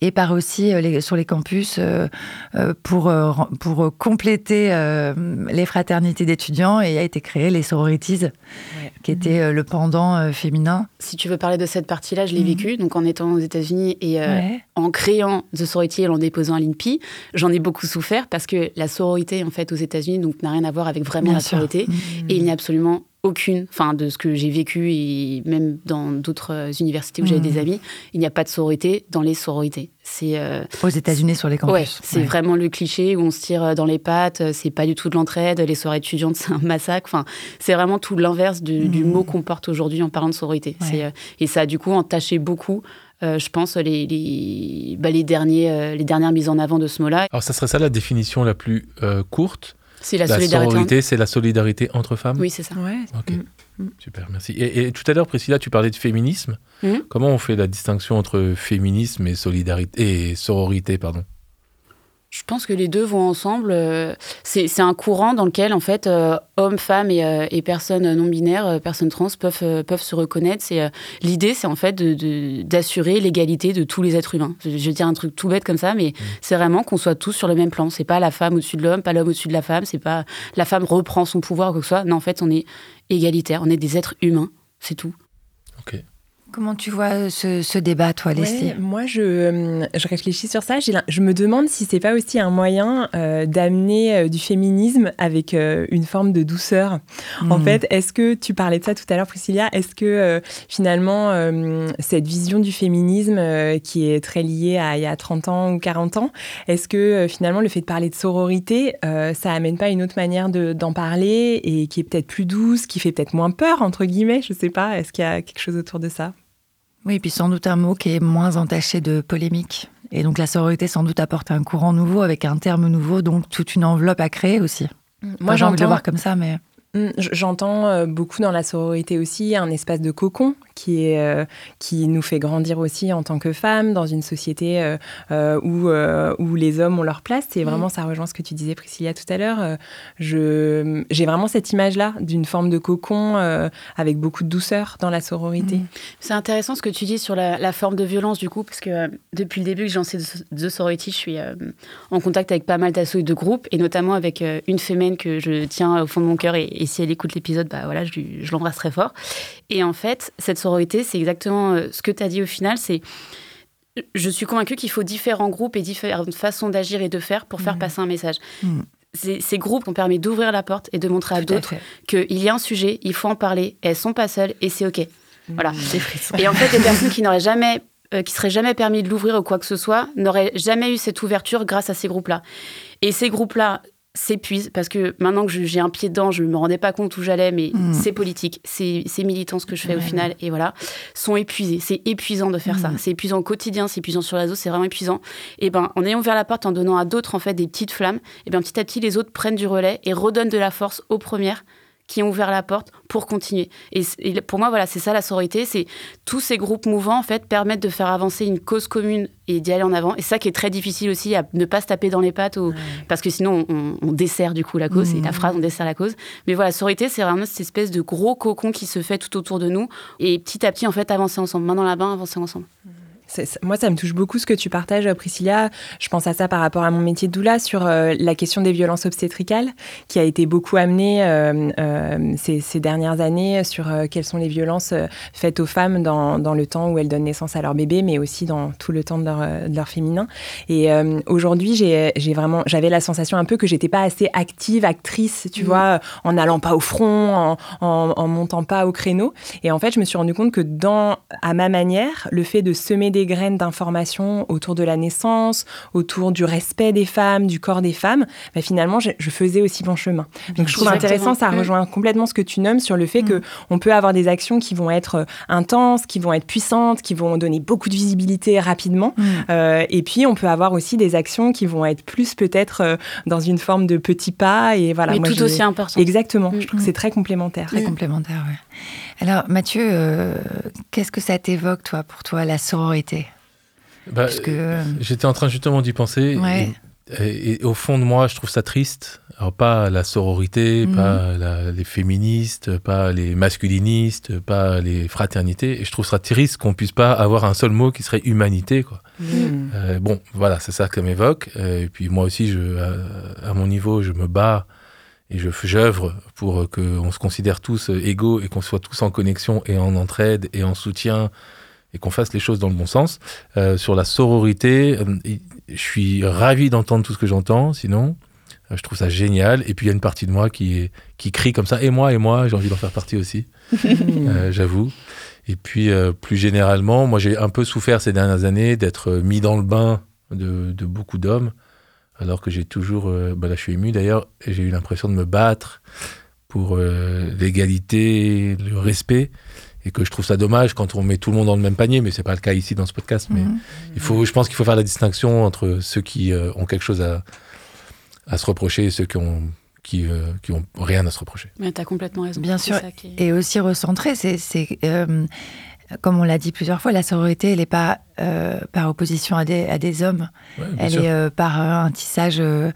et par aussi euh, sur les campus euh, euh, pour, pour compléter les fraternités d'étudiants et a été créé les sororities, qui était le pendant féminin. Si tu veux parler de cette partie-là, je l'ai mhm. vécu, donc en étant aux États-Unis et en créant The Sorority et en déposant à l'INPI, j'en ai beaucoup souffert parce que la sororité, en fait, aux États-Unis, donc n'a rien à voir avec vraiment la sororité. Mhm. Et il n'y a absolument aucune, enfin de ce que j'ai vécu et même dans d'autres universités où j'avais des Mhm. amis, il n'y a pas de sororité dans les sororités. C'est euh, Aux États-Unis, sur les campus. ouais, c'est Ouais. vraiment le cliché où on se tire dans les pattes. C'est pas du tout de l'entraide. Les soirées étudiantes, c'est un massacre. Enfin, c'est vraiment tout l'inverse du, du Mhm. mot qu'on porte aujourd'hui en parlant de sororité. Ouais. C'est, euh, et ça a du coup entaché beaucoup. euh, je pense les les, bah, les derniers euh, les dernières mises en avant de ce mot-là. Alors, ça serait ça la définition la plus euh, courte. C'est la, La, solidarité. sororité, c'est la solidarité entre femmes. Oui, c'est ça. Ouais. Ok, Mm. super, merci. Et, et tout à l'heure, Priscilla, tu parlais de féminisme. Mhm. Comment on fait la distinction entre féminisme et solidarité et sororité, pardon? Je pense que les deux vont ensemble. euh, C'est un courant dans lequel, en fait, euh, hommes, femmes et, euh, et personnes non binaires, euh, personnes trans peuvent, peuvent se reconnaître. C'est L'idée, c'est en fait de- de- d'assurer l'égalité de tous les êtres humains. Je, vais dire un truc tout bête comme ça, mais c'est vraiment qu'on soit tous sur le même plan. C'est pas la femme au-dessus de l'homme, pas l'homme au-dessus de la femme. C'est pas la femme reprend son pouvoir ou quoi que ce soit. Non, en fait, on est égalitaire. On est des êtres humains. C'est tout. Comment tu vois ce, ce débat, toi, Leslie? Ouais, moi, je, euh, je réfléchis sur ça. Je me demande si c'est pas aussi un moyen euh, d'amener euh, du féminisme avec euh, une forme de douceur. En Hmm. fait, est-ce que tu parlais de ça tout à l'heure, Priscilla Est-ce que euh, finalement, euh, cette vision du féminisme euh, qui est très liée à il y a 30 ans ou 40 ans, est-ce que euh, finalement le fait de parler de sororité, euh, ça amène pas une autre manière de- d'en parler et qui est peut-être plus douce, qui fait peut-être moins peur, entre guillemets Je sais pas? Est-ce qu'il y a quelque chose autour de ça? Oui, et puis sans doute un mot qui est moins entaché de polémique. Et donc la sororité sans doute apporte un courant nouveau avec un terme nouveau, donc toute une enveloppe à créer aussi. Moi, j'ai envie de le voir comme ça, mais Mm, J'entends euh, beaucoup dans la sororité aussi un espace de cocon qui, est, euh, qui nous fait grandir aussi en tant que femmes dans une société euh, euh, où, où les hommes ont leur place. Et vraiment, ça rejoint ce que tu disais, Priscilla, tout à l'heure. Je- J'ai vraiment cette image-là d'une forme de cocon avec beaucoup de douceur dans la sororité. Mm. C'est intéressant ce que tu dis sur la, la forme de violence du coup, parce que depuis le début que j'ai lancé The- The Sorority, je suis en contact avec pas mal d'assauts et de groupes, et notamment avec une fémène que je tiens au fond de mon cœur, et, et si elle écoute l'épisode, bah voilà, je, je l'embrasse très fort. Et en fait, cette sororité, c'est exactement euh, ce que tu as dit au final, c'est je suis convaincue qu'il faut différents groupes et différentes façons d'agir et de faire pour faire passer un message. C'est- Ces groupes ont permis d'ouvrir la porte et de montrer à d'autres qu'il y a un sujet, il faut en parler, elles sont pas seules et c'est OK. Voilà. Frissons. Et en fait, les personnes qui n'auraient jamais, euh, qui seraient jamais permis de l'ouvrir ou quoi que ce soit, n'auraient jamais eu cette ouverture grâce à ces groupes-là. Et ces groupes-là s'épuisent parce que maintenant que j'ai un pied dedans, je ne me rendais pas compte où j'allais, mais Mm. c'est politique, c'est militant ce que je fais au Ouais. final, et voilà, sont épuisés. C'est épuisant de faire ça. Mm. C'est épuisant au quotidien, c'est épuisant sur les réseaux, c'est vraiment épuisant. Et ben, en ayant ouvert la porte, en donnant à d'autres en fait des petites flammes, et bien petit à petit, les autres prennent du relais et redonnent de la force aux premières qui ont ouvert la porte pour continuer. Et, et pour moi, voilà, c'est ça la sororité, c'est tous ces groupes mouvants en fait permettent de faire avancer une cause commune et d'y aller en avant. Et ça qui est très difficile aussi, à ne pas se taper dans les pattes, parce que sinon on, on dessert du coup la cause. C'est la Mhm. phrase, on dessert la cause. Mais voilà, sororité, c'est vraiment cette espèce de gros cocon qui se fait tout autour de nous et petit à petit en fait avancer ensemble, main dans la main, avancer ensemble. C'est- moi, ça me touche beaucoup ce que tu partages, Priscilla. Je pense à ça par rapport à mon métier de doula sur euh, la question des violences obstétricales, qui a été beaucoup amenée euh, euh, ces, ces dernières années sur euh, quelles sont les violences euh, faites aux femmes dans, dans le temps où elles donnent naissance à leur bébé, mais aussi dans tout le temps de leur, euh, de leur féminin. Et euh, aujourd'hui, j'ai j'ai vraiment, j'avais la sensation un peu que j'étais pas assez active, actrice, tu Mhm. vois, en n'allant pas au front, en, en, en montant pas au créneau. Et en fait, je me suis rendu compte que dans, à ma manière, le fait de semer des graines d'informations autour de la naissance, autour du respect des femmes, du corps des femmes, bah, finalement, je, je faisais aussi mon chemin. Donc, je trouve Exactement. intéressant, ça Mm. rejoint complètement ce que tu nommes sur le fait que on peut avoir des actions qui vont être euh, intenses, qui vont être puissantes, qui vont donner beaucoup de visibilité rapidement. Mm. Euh, et puis, on peut avoir aussi des actions qui vont être plus peut-être euh, dans une forme de petits pas. Et voilà. Mais moi, tout je- aussi important. Exactement. Mm. Je trouve que c'est très complémentaire. Très complémentaire, ouais. Alors, Mathieu, euh, qu'est-ce que ça t'évoque, toi, pour toi, la sororité? Bah, Parce que, euh, J'étais en train justement d'y penser. Ouais. Et, et- et au fond de moi, je trouve ça triste. Alors, pas la sororité, Mhm. pas la- les féministes, pas les masculinistes, pas les fraternités. Et je trouve ça triste qu'on puisse pas avoir un seul mot qui serait humanité, quoi. Mm. Euh, bon, voilà, c'est ça que ça m'évoque. Euh, et puis moi aussi, je, à, à mon niveau, je me bats et je j'œuvre pour qu'on se considère tous euh, égaux et qu'on soit tous en connexion et en entraide et en soutien et qu'on fasse les choses dans le bon sens. Euh, sur la sororité, euh, je suis ravi d'entendre tout ce que j'entends, sinon. Je trouve ça génial. Et puis il y a une partie de moi qui, est, qui crie comme ça. Et moi, et moi, j'ai envie d'en faire partie aussi, euh, j'avoue. Et puis euh, plus généralement, moi j'ai un peu souffert ces dernières années d'être mis dans le bain de, de beaucoup d'hommes. Alors que j'ai toujours, bah là je suis ému d'ailleurs, et j'ai eu l'impression de me battre pour l'égalité, le respect et que je trouve ça dommage quand on met tout le monde dans le même panier, mais c'est pas le cas ici dans ce podcast. Mais Mhm. il faut, je pense qu'il faut faire la distinction entre ceux qui ont quelque chose à, à se reprocher et ceux qui ont, qui, euh, qui ont rien à se reprocher. Mais t'as complètement raison. Bien sûr. ça qui est- Et aussi recentrer, c'est, c'est, euh, comme on l'a dit plusieurs fois, la sororité, elle n'est pas euh, par opposition à des, à des hommes. Ouais, Elle sûr. est euh, par euh, un tissage. euh,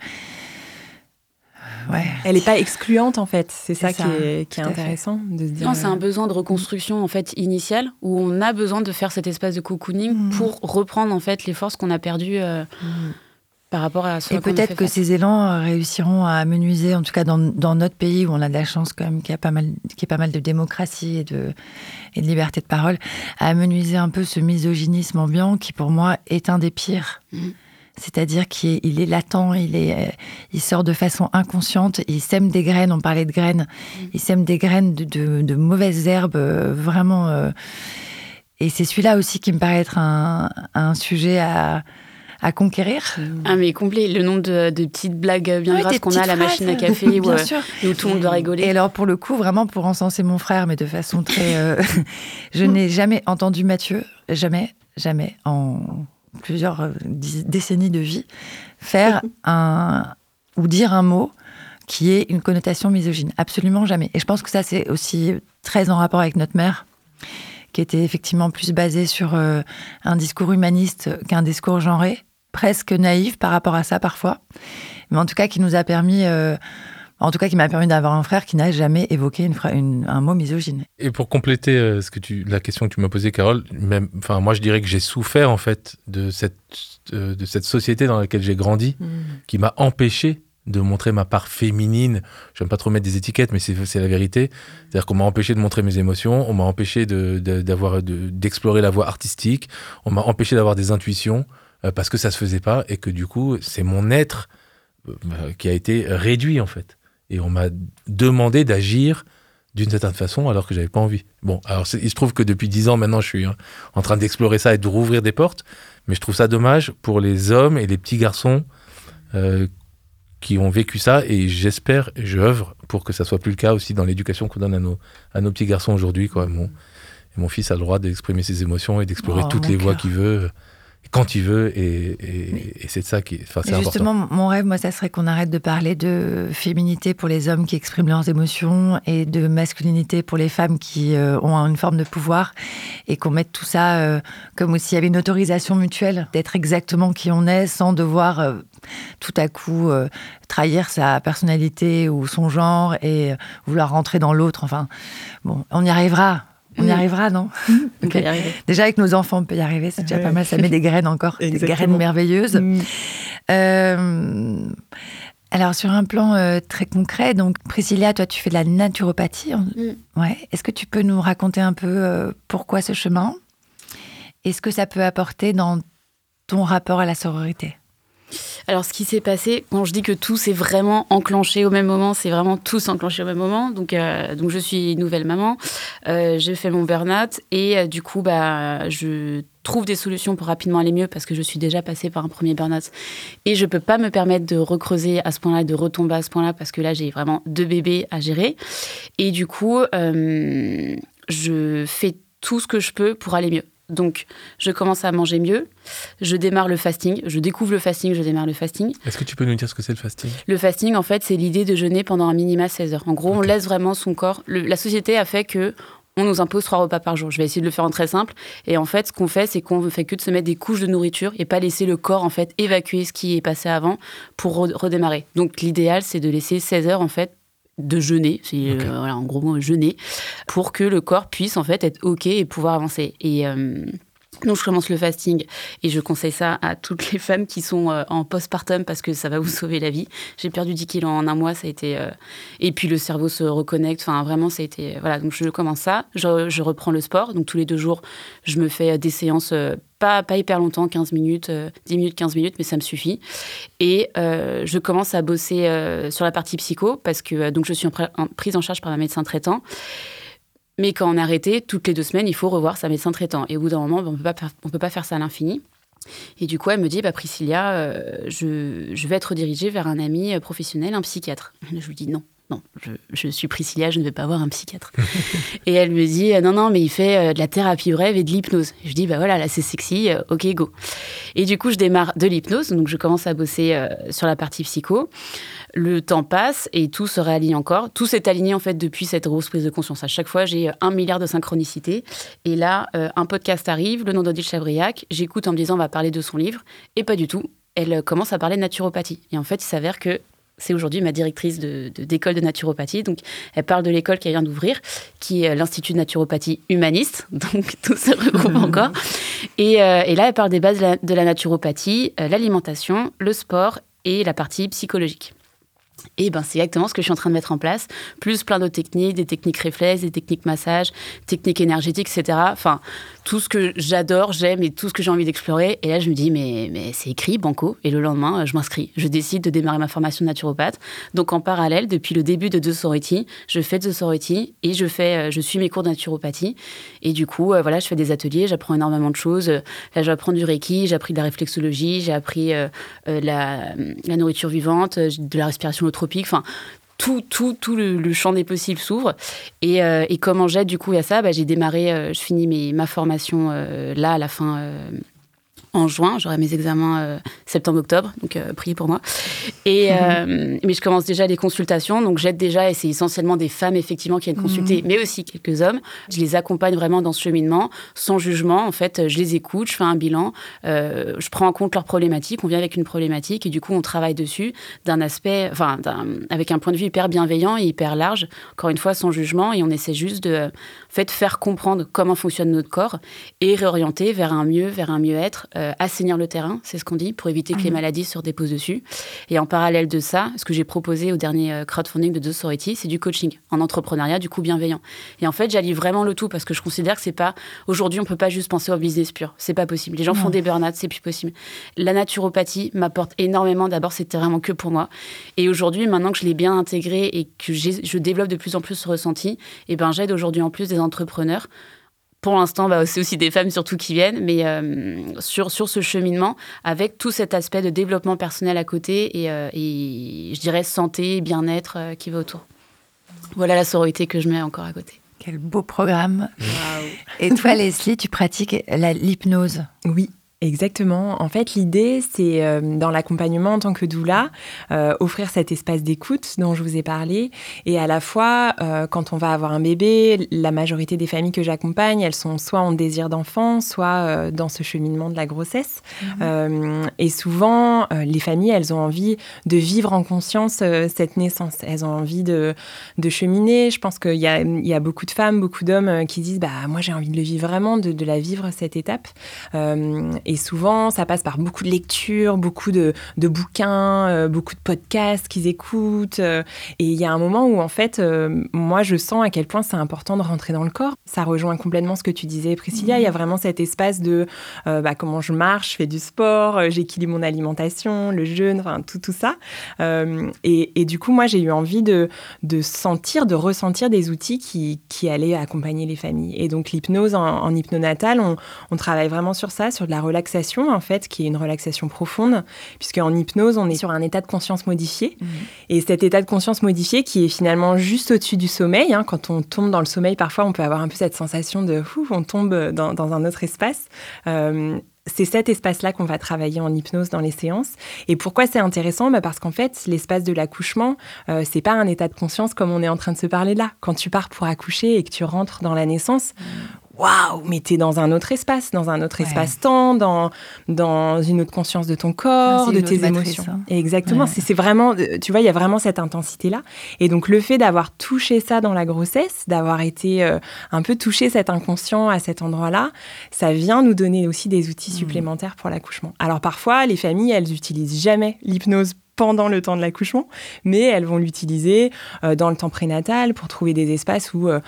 ouais. Elle n'est pas excluante en fait. C'est ça, qui est, qui est tout à fait. intéressant de se dire. Non, c'est euh, un besoin de reconstruction en fait initial où on a besoin de faire cet espace de cocooning Mhm. pour reprendre en fait les forces qu'on a perdues euh, par rapport à ce Et a peut-être que ces élans euh, réussiront à amenuiser, en tout cas dans, dans notre pays où on a de la chance quand même qu'il y a pas mal, qu'il y ait pas mal de démocratie et de, et de liberté de parole, à amenuiser un peu ce misogynisme ambiant qui pour moi est un des pires. Mhm. C'est-à-dire qu'il est, il est latent, il, est, euh, il sort de façon inconsciente, il sème des graines, on parlait de graines, il sème des graines de, de- de mauvaises herbes, euh, vraiment. euh, et c'est celui-là aussi qui me paraît être un, un sujet à, à conquérir. Ah mais complet, le nombre de, de petites blagues bien Ouais, grasses qu'on a à la machine à café où, euh, où tout le monde doit rigoler. Et alors, pour le coup, vraiment pour encenser mon frère, mais de façon très. euh, je n'ai jamais entendu Mathieu, jamais, jamais, en plusieurs euh, décennies de vie, faire un. ou dire un mot qui ait une connotation misogyne. Absolument jamais. Et je pense que ça, c'est aussi très en rapport avec notre mère, qui était effectivement plus basée sur euh, un discours humaniste qu'un discours genré, presque naïf par rapport à ça parfois, mais en tout cas qui nous a permis. euh, en tout cas, qui m'a permis d'avoir un frère qui n'a jamais évoqué une fra- une- un mot misogyne. Et pour compléter euh, ce que tu, la question que tu m'as posée, Carole, même, enfin, moi je dirais que j'ai souffert en fait de cette, euh, de cette société dans laquelle j'ai grandi, Mm. qui m'a empêché de montrer ma part féminine. J'aime pas trop mettre des étiquettes, mais c'est la vérité. C'est-à-dire qu'on m'a empêché de montrer mes émotions, on m'a empêché de- de- d'explorer la voie artistique, on m'a empêché d'avoir des intuitions parce que ça se faisait pas et que du coup c'est mon être euh, qui a été réduit en fait. Et on m'a demandé d'agir d'une certaine façon alors que j'avais pas envie. Bon, alors il se trouve que depuis dix ans maintenant je suis hein, en train d'explorer ça et de rouvrir des portes, mais je trouve ça dommage pour les hommes et les petits garçons euh, qui ont vécu ça et j'espère je œuvre pour que ça soit plus le cas aussi dans l'éducation qu'on donne à nos, à nos petits garçons aujourd'hui. Quoi. Mon, et mon fils a le droit d'exprimer ses émotions et d'explorer Oh, toutes les voies qu'il veut, quand il veut, et, et- et c'est de ça qui est, enfin, important. justement, mon rêve, moi, ça serait qu'on arrête de parler de féminité pour les hommes qui expriment leurs émotions et de masculinité pour les femmes qui euh, ont une forme de pouvoir et qu'on mette tout ça euh, comme s'il y avait une autorisation mutuelle d'être exactement qui on est sans devoir euh, tout à coup trahir sa personnalité ou son genre et vouloir rentrer dans l'autre. Enfin, bon, on y arrivera. On y arrivera, non On Ok. peut y arriver. Déjà avec nos enfants, on peut y arriver, c'est déjà Ouais. pas mal. Ça met des graines encore, des graines merveilleuses. Mm. Euh, alors, sur un plan euh, très concret, donc Priscilla, toi, tu fais de la naturopathie. Mm. Ouais. Est-ce que tu peux nous raconter un peu euh, pourquoi ce chemin? Et ce que ça peut apporter dans ton rapport à la sororité? Alors, ce qui s'est passé, quand je dis que tout s'est vraiment enclenché au même moment, c'est vraiment tout s'enclenché au même moment. Donc, euh, donc je suis nouvelle maman, euh, j'ai fait mon burn-out et euh, du coup, bah, je trouve des solutions pour rapidement aller mieux parce que je suis déjà passée par un premier burn-out et je peux pas me permettre de recreuser à ce point-là, de retomber à ce point-là parce que là, j'ai vraiment deux bébés à gérer. Et du coup, je fais tout ce que je peux pour aller mieux. Donc, je commence à manger mieux, je démarre le fasting, je découvre le fasting, je démarre le fasting. Est-ce que tu peux nous dire ce que c'est le fasting? Le fasting, en fait, c'est l'idée de jeûner pendant un minima 16 heures. En gros, on laisse vraiment son corps. le- la société a fait que on nous impose trois repas par jour. Je vais essayer de le faire en très simple. Et en fait, ce qu'on fait, c'est qu'on ne fait que de se mettre des couches de nourriture et pas laisser le corps, en fait, évacuer ce qui est passé avant pour re- redémarrer. Donc, l'idéal, c'est de laisser 16 heures, en fait, de jeûner, c'est euh, voilà, en gros jeûner, pour que le corps puisse en fait être ok et pouvoir avancer. Et, euh, Donc je commence le fasting et je conseille ça à toutes les femmes qui sont euh, en postpartum parce que ça va vous sauver la vie. J'ai perdu 10 kilos en un mois, ça a été euh, et puis le cerveau se reconnecte. Enfin vraiment, ça a été voilà. Donc je commence ça, je, reprends le sport. Donc tous les deux jours, je me fais des séances pas, hyper longtemps, 15 minutes, 10 minutes, 15 minutes, mais ça me suffit. Et je commence à bosser sur la partie psycho parce que donc je suis prise en charge par un médecin traitant. Mais quand on a arrêté, toutes les deux semaines, il faut revoir sa médecin traitant. Et au bout d'un moment, on ne peut pas faire ça à l'infini. Et du coup, elle me dit, bah, Priscilla, euh, je, je, vais être redirigée vers un ami euh, professionnel, un psychiatre. Je lui dis non non, je, suis Priscilla, je ne vais pas voir un psychiatre. et elle me dit, non, non, mais il fait euh, de la thérapie brève et de l'hypnose. Je dis, bah voilà, là c'est sexy, euh, ok, go. Et du coup, je démarre de l'hypnose, donc je commence à bosser euh, sur la partie psycho. Le temps passe et tout se réaligne encore. Tout s'est aligné en fait depuis cette grosse prise de conscience. À chaque fois, j'ai un milliard de synchronicités. Et là, un podcast arrive, le nom d'Odile Chabriac. J'écoute en me disant, on va parler de son livre. Et pas du tout. Elle commence à parler de naturopathie. Et en fait, il s'avère que c'est aujourd'hui ma directrice d'école de, de, naturopathie. Donc, elle parle de l'école qu'elle vient d'ouvrir, qui est l'Institut de naturopathie humaniste. Donc, tout se regroupe encore. Et, euh, et, là, elle parle des bases de la, naturopathie, euh, l'alimentation, le sport et la partie psychologique. Et ben, c'est exactement ce que je suis en train de mettre en place, plus plein d'autres techniques, des techniques réflexes, des techniques massage, techniques énergétiques, etc. Enfin, tout ce que j'adore, j'aime et tout ce que j'ai envie d'explorer. Et là, je me dis, mais, mais c'est écrit, banco. Et le lendemain, je m'inscris. Je décide de démarrer ma formation de naturopathe. Donc, en parallèle, depuis le début de The Sorority, je fais The Sorority et je, fais, euh, je suis mes cours de naturopathie. Et du coup, euh, voilà, je fais des ateliers, j'apprends énormément de choses. Là, j'apprends du Reiki, j'ai appris de la réflexologie, j'ai appris euh, la, la, nourriture vivante, de la respiration tropique. Enfin, tout, tout, tout le, champ des possibles s'ouvre. Et, euh, et, comme du coup, a ça, bah, j'ai démarré, euh, je finis mes, ma formation euh, là, à la fin en juin. J'aurai mes examens euh, septembre-octobre, donc euh, priez pour moi. Et, euh, mais je commence déjà les consultations, donc j'aide déjà, et c'est essentiellement des femmes effectivement qui viennent consulter, mhm. mais aussi quelques hommes. Je les accompagne vraiment dans ce cheminement, sans jugement. En fait, je les écoute, je fais un bilan, je prends en compte leurs problématiques, on vient avec une problématique, et du coup, on travaille dessus d'un aspect, enfin, avec un point de vue hyper bienveillant et hyper large, encore une fois, sans jugement, et on essaie juste de en fait, faire comprendre comment fonctionne notre corps et réorienter vers un mieux, vers un mieux-être euh, assainir le terrain, c'est ce qu'on dit, pour éviter que les mhm. maladies se redéposent dessus. Et en parallèle de ça, ce que j'ai proposé au dernier euh, crowdfunding de The Sorority, c'est du coaching en entrepreneuriat, du coup bienveillant. Et en fait, j'allie vraiment le tout parce que je considère que c'est pas aujourd'hui, on peut pas juste penser au business pur, c'est pas possible. Les gens font des burn-out, c'est plus possible. La naturopathie m'apporte énormément. D'abord, c'était vraiment que pour moi. Et aujourd'hui, maintenant que je l'ai bien intégré et que je développe de plus en plus ce ressenti, et eh ben j'aide aujourd'hui en plus des entrepreneurs pour l'instant, bah, c'est aussi des femmes surtout qui viennent, mais euh, sur, sur ce cheminement, avec tout cet aspect de développement personnel à côté et, euh, je dirais santé, bien-être euh, qui va autour. Voilà la sororité que je mets encore à côté. Quel beau programme. Et toi, Leslie, tu pratiques l'hypnose? Oui, Exactement. En fait, l'idée, c'est euh, dans l'accompagnement en tant que doula, euh, offrir cet espace d'écoute dont je vous ai parlé. Et à la fois, euh, quand on va avoir un bébé, la majorité des familles que j'accompagne, elles sont soit en désir d'enfant, soit dans ce cheminement de la grossesse. Mhm. et souvent, les familles, elles ont envie de vivre en conscience cette naissance. Elles ont envie de, de cheminer. Je pense qu'il y y a beaucoup de femmes, beaucoup d'hommes qui disent, bah moi j'ai envie de le vivre vraiment, de, de la vivre cette étape. Et souvent, ça passe par beaucoup de lectures, beaucoup de, bouquins, euh, beaucoup de podcasts qu'ils écoutent. Euh, et il y a un moment où, en fait, euh, moi, je sens à quel point c'est important de rentrer dans le corps. Ça rejoint complètement ce que tu disais, Priscilla. Il y a vraiment cet espace de bah, comment je marche, je fais du sport, j'équilibre mon alimentation, le jeûne, enfin, tout, tout ça. Et, du coup, moi, j'ai eu envie de, de sentir, de ressentir des outils qui, qui allaient accompagner les familles. Et donc, l'hypnose en, en hypnonatal, on, on travaille vraiment sur ça, sur de la relaxation relaxation, en fait, qui est une relaxation profonde, puisque en hypnose, on est sur un état de conscience modifié. Mhm. Et cet état de conscience modifié qui est finalement juste au-dessus du sommeil, hein, quand on tombe dans le sommeil, parfois, on peut avoir un peu cette sensation de ouf, on tombe dans, un autre espace. Euh, c'est cet espace-là qu'on va travailler en hypnose dans les séances. Et pourquoi c'est intéressant? Bah Parce qu'en fait, l'espace de l'accouchement, euh, c'est pas un état de conscience comme on est en train de se parler là. Quand tu pars pour accoucher et que tu rentres dans la naissance, waouh, mais t'es dans un autre espace, dans un autre espace-temps, dans, dans une autre conscience de ton corps, de tes émotions. Hein. Exactement, c'est vraiment, euh, tu vois, il y a vraiment cette intensité-là. Et donc le fait d'avoir touché ça dans la grossesse, d'avoir été euh, un peu touché cet inconscient à cet endroit-là, ça vient nous donner aussi des outils mmh. supplémentaires pour l'accouchement. Alors parfois, les familles, elles utilisent jamais l'hypnose pendant le temps de l'accouchement, mais elles vont l'utiliser euh, dans le temps prénatal pour trouver des espaces où, euh,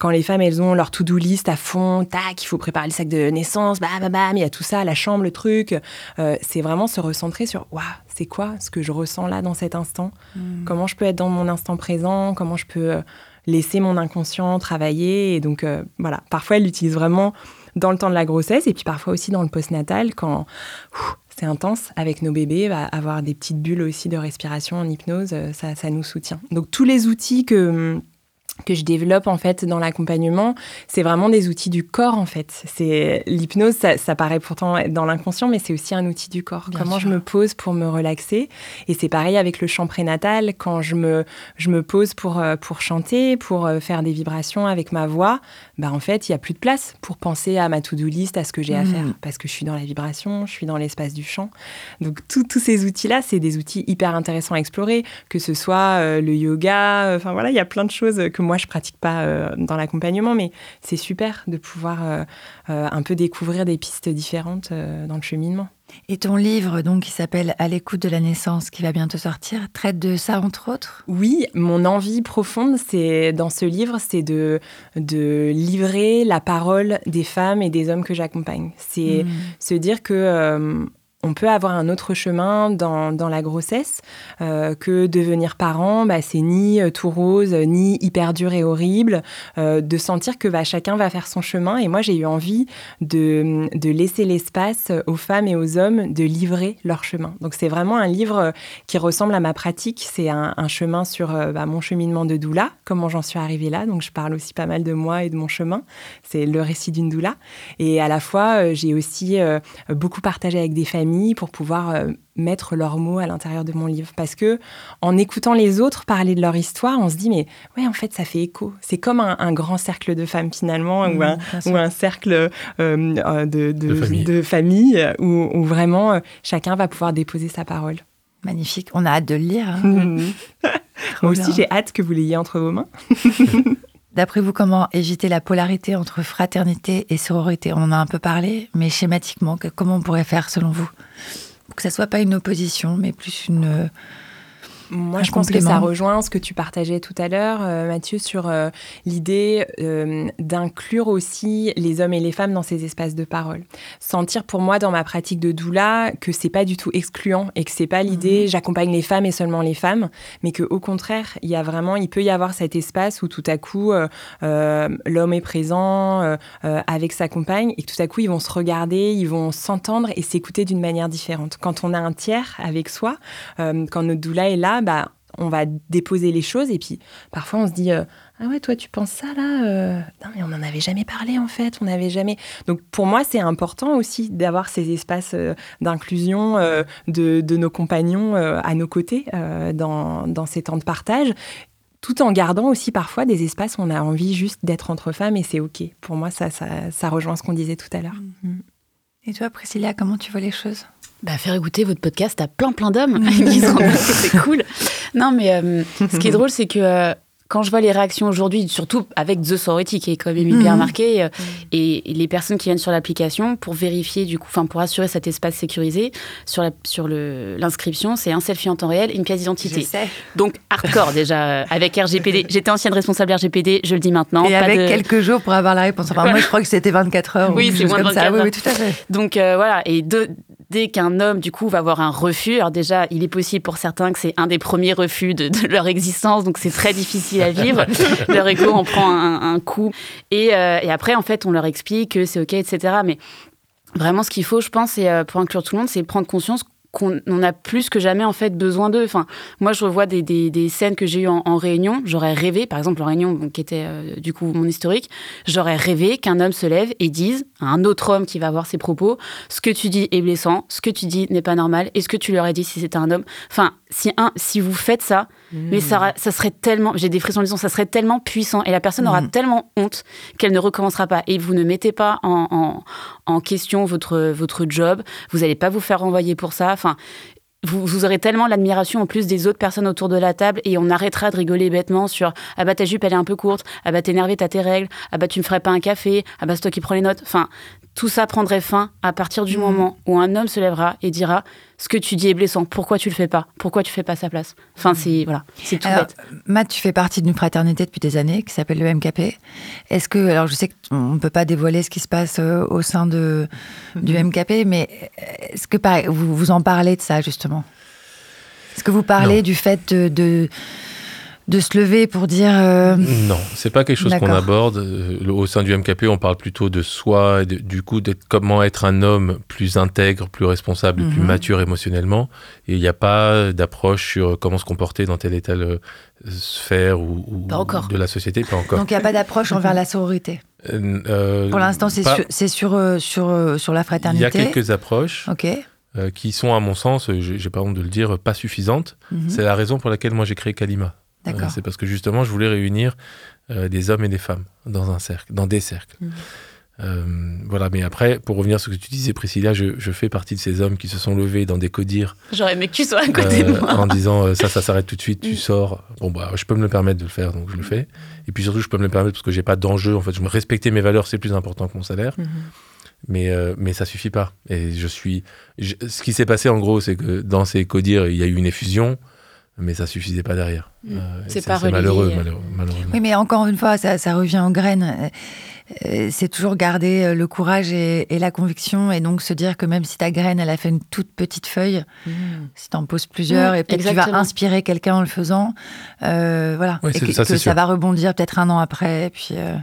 quand les femmes, elles ont leur to-do list à fond, tac, il faut préparer le sac de naissance, bam, bam, bam, il y a tout ça, la chambre, le truc. Euh, c'est vraiment se recentrer sur, waouh, c'est quoi ce que je ressens là dans cet instant? Hmm. Comment je peux être dans mon instant présent? Comment je peux laisser mon inconscient travailler? Et donc, voilà, parfois, elle l'utilise vraiment dans le temps de la grossesse et puis parfois aussi dans le postnatal quand c'est intense avec nos bébés, bah, avoir des petites bulles aussi de respiration en hypnose, euh, ça, ça nous soutient. Donc tous les outils que que je développe en fait dans l'accompagnement, c'est vraiment des outils du corps en fait. C'est l'hypnose, ça, paraît pourtant être dans l'inconscient, mais c'est aussi un outil du corps. Comment je me pose pour me relaxer? Et c'est pareil avec le chant prénatal. Quand je me je me pose pour euh, pour chanter, pour euh, faire des vibrations avec ma voix, bah en fait il y a plus de place pour penser à ma to-do list, à ce que j'ai à faire, mmh. parce que je suis dans la vibration, je suis dans l'espace du chant. Donc tous ces outils là, c'est des outils hyper intéressants à explorer, que ce soit euh, le yoga. Enfin voilà, il y a plein de choses que moi, je pratique pas euh, dans l'accompagnement, mais c'est super de pouvoir euh, euh, un peu découvrir des pistes différentes dans le cheminement. Et ton livre, donc, qui s'appelle À l'écoute de la naissance, qui va bientôt sortir, traite de ça, entre autres? Oui, mon envie profonde, c'est dans ce livre, c'est de, de livrer la parole des femmes et des hommes que j'accompagne. C'est hmm. se dire que on peut avoir un autre chemin dans, dans la grossesse euh, que devenir parent, bah, c'est ni euh, tout rose, ni hyper dur et horrible, euh, de sentir que bah, chacun va faire son chemin. Et moi, j'ai eu envie de, de laisser l'espace aux femmes et aux hommes de livrer leur chemin. Donc c'est vraiment un livre qui ressemble à ma pratique. C'est un, chemin sur bah, mon cheminement de doula, comment j'en suis arrivée là. Donc je parle aussi pas mal de moi et de mon chemin. C'est le récit d'une doula. Et à la fois, j'ai aussi beaucoup partagé avec des familles pour pouvoir euh, mettre leurs mots à l'intérieur de mon livre. Parce que en écoutant les autres parler de leur histoire, on se dit mais ouais en fait ça fait écho. C'est comme un, grand cercle de femmes finalement ou, un, ou, un, cercle euh, euh, de, de, famille, où, vraiment chacun va pouvoir déposer sa parole. Magnifique, on a hâte de le lire. Hein. Moi aussi j'ai hâte que vous l'ayez entre vos mains. D'après vous, comment éviter la polarité entre fraternité et sororité? On en a un peu parlé, mais schématiquement, comment on pourrait faire selon vous? Pour que ça soit pas une opposition, mais plus une moi, je pense que ça rejoint ce que tu partageais tout à l'heure, euh, Mathieu, sur euh, l'idée euh, d'inclure aussi les hommes et les femmes dans ces espaces de parole. Sentir pour moi dans ma pratique de doula que c'est pas du tout excluant et que c'est pas l'idée mhm. j'accompagne les femmes et seulement les femmes, mais que au contraire, il y a vraiment, il peut y avoir cet espace où tout à coup l'homme est présent avec sa compagne et que tout à coup ils vont se regarder, ils vont s'entendre et s'écouter d'une manière différente. Quand on a un tiers avec soi, quand notre doula est là, bah, on va déposer les choses et puis parfois on se dit euh, ah ouais toi tu penses ça là euh, non mais on n'en avait jamais parlé en fait on n'avait jamais donc pour moi c'est important aussi d'avoir ces espaces euh, d'inclusion de, nos compagnons à nos côtés dans, dans, ces temps de partage tout en gardant aussi parfois des espaces où on a envie juste d'être entre femmes et c'est ok. Pour moi ça, ça, rejoint ce qu'on disait tout à l'heure. Mm. et toi Priscilla comment tu vois les choses? Bah, faire écouter votre podcast à plein plein d'hommes c'est cool. Non, mais euh, ce qui est drôle, c'est que euh, quand je vois les réactions aujourd'hui, surtout avec The Sorority qui est quand même hyper mhm. marqué, euh, et, les personnes qui viennent sur l'application pour vérifier, du coup, enfin pour assurer cet espace sécurisé, sur la, sur l'inscription, c'est un selfie en temps réel, une pièce d'identité. Donc hardcore déjà avec RGPD. J'étais ancienne responsable RGPD, je le dis maintenant. Et avec quelques jours pour avoir la réponse. Enfin, moi, je crois que c'était 24 heures. Oui, c'est moins comme ça. Oui, oui, tout à fait. Donc voilà, et de, dès qu'un homme, du coup, va avoir un refus, alors déjà, il est possible pour certains que c'est un des premiers refus de, leur existence, donc c'est très difficile à vivre. leur écho en prend un, coup. Et, euh, et, après, en fait, on leur explique que c'est OK, etc. Mais vraiment, ce qu'il faut, je pense, et euh, pour inclure tout le monde, c'est prendre conscience qu'on on a plus que jamais en fait besoin d'eux. Enfin, moi, je revois des, des, scènes que j'ai eues en, réunion. J'aurais rêvé, par exemple, en réunion, qui était euh, du coup mon historique, j'aurais rêvé qu'un homme se lève et dise à un autre homme qui va avoir ses propos ce que tu dis est blessant, ce que tu dis n'est pas normal, et ce que tu leur as dit si c'était un homme? Enfin, si, un, si vous faites ça, mais ça, ra- ça serait tellement, j'ai des frissons en disant, ça serait tellement puissant et la personne aura Mhm. tellement honte qu'elle ne recommencera pas. Et vous ne mettez pas en, en, en question votre, votre job, vous n'allez pas vous faire renvoyer pour ça. Enfin, vous, vous aurez tellement l'admiration en plus des autres personnes autour de la table et on arrêtera de rigoler bêtement sur ah bah ta jupe elle est un peu courte, ah bah t'es énervé t'as tes règles, ah bah tu me ferais pas un café, ah bah c'est toi qui prends les notes. Enfin, tout ça prendrait fin à partir du Mhm. moment où un homme se lèvera et dira ce que tu dis est blessant, pourquoi tu le fais pas, pourquoi tu fais pas sa place? Enfin c'est voilà, c'est tout Alors, bête. Matt, tu fais partie d'une fraternité depuis des années qui s'appelle le MKP. Est-ce que, alors je sais qu'on ne peut pas dévoiler ce qui se passe euh, au sein de, du MKP, mais est-ce que pareil, vous, vous en parlez de ça justement? Est-ce que vous parlez Non. du fait de, de, de se lever pour dire. euh, Non, c'est pas quelque chose qu'on aborde. Euh, Au sein du MKP, on parle plutôt de soi, et de- du coup, d'être comment être un homme plus intègre, plus responsable, plus Mhm. mature émotionnellement. Et il n'y a pas d'approche sur comment se comporter dans telle et telle euh, sphère ou, ou Pas encore. de la société, pas encore. Donc il n'y a pas d'approche envers la sororité. Euh, Pour l'instant, c'est pas- sur, c'est sur, sur, sur la Il fraternité. y a quelques approches Ok. euh, qui sont, à mon sens, j'ai j'ai pas honte de le dire, pas suffisantes. Mhm. C'est la raison pour laquelle moi j'ai créé Kalima. Euh, D'accord. c'est parce que justement, je voulais réunir euh, des hommes et des femmes dans un cercle, dans des cercles. Mhm. Euh, voilà, mais après, pour revenir à ce que tu disais, Priscilla, je, je fais partie de ces hommes qui se sont levés dans des codires J'aurais aimé que tu sois à côté de moi. en disant euh, ça, ça s'arrête tout de suite, tu Mm. sors. Bon, bah, je peux me le permettre de le faire, donc je le fais. Et puis surtout, je peux me le permettre parce que j'ai pas d'enjeu. En fait, je me respecter mes valeurs, c'est plus important que mon salaire. Mhm. Mais, mais ça suffit pas. Et je suis. je- ce qui s'est passé, en gros, c'est que dans ces codires, il y a eu une effusion, mais ça suffisait pas derrière. Mm. et C'est pas malheureux, euh. malheureux- malheureusement. Oui, mais encore une fois, ça, ça revient aux graines. Euh, euh, C'est toujours garder euh, le courage et, et la conviction, et donc se dire que même si ta graine, elle a fait une toute petite feuille, Mhm. si t'en poses plusieurs, Mmh, et peut-être tu vas inspirer quelqu'un en le faisant, euh, voilà, et que ça, que va rebondir peut-être un an après, et puis euh,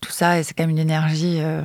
tout ça, et c'est quand même une énergie euh,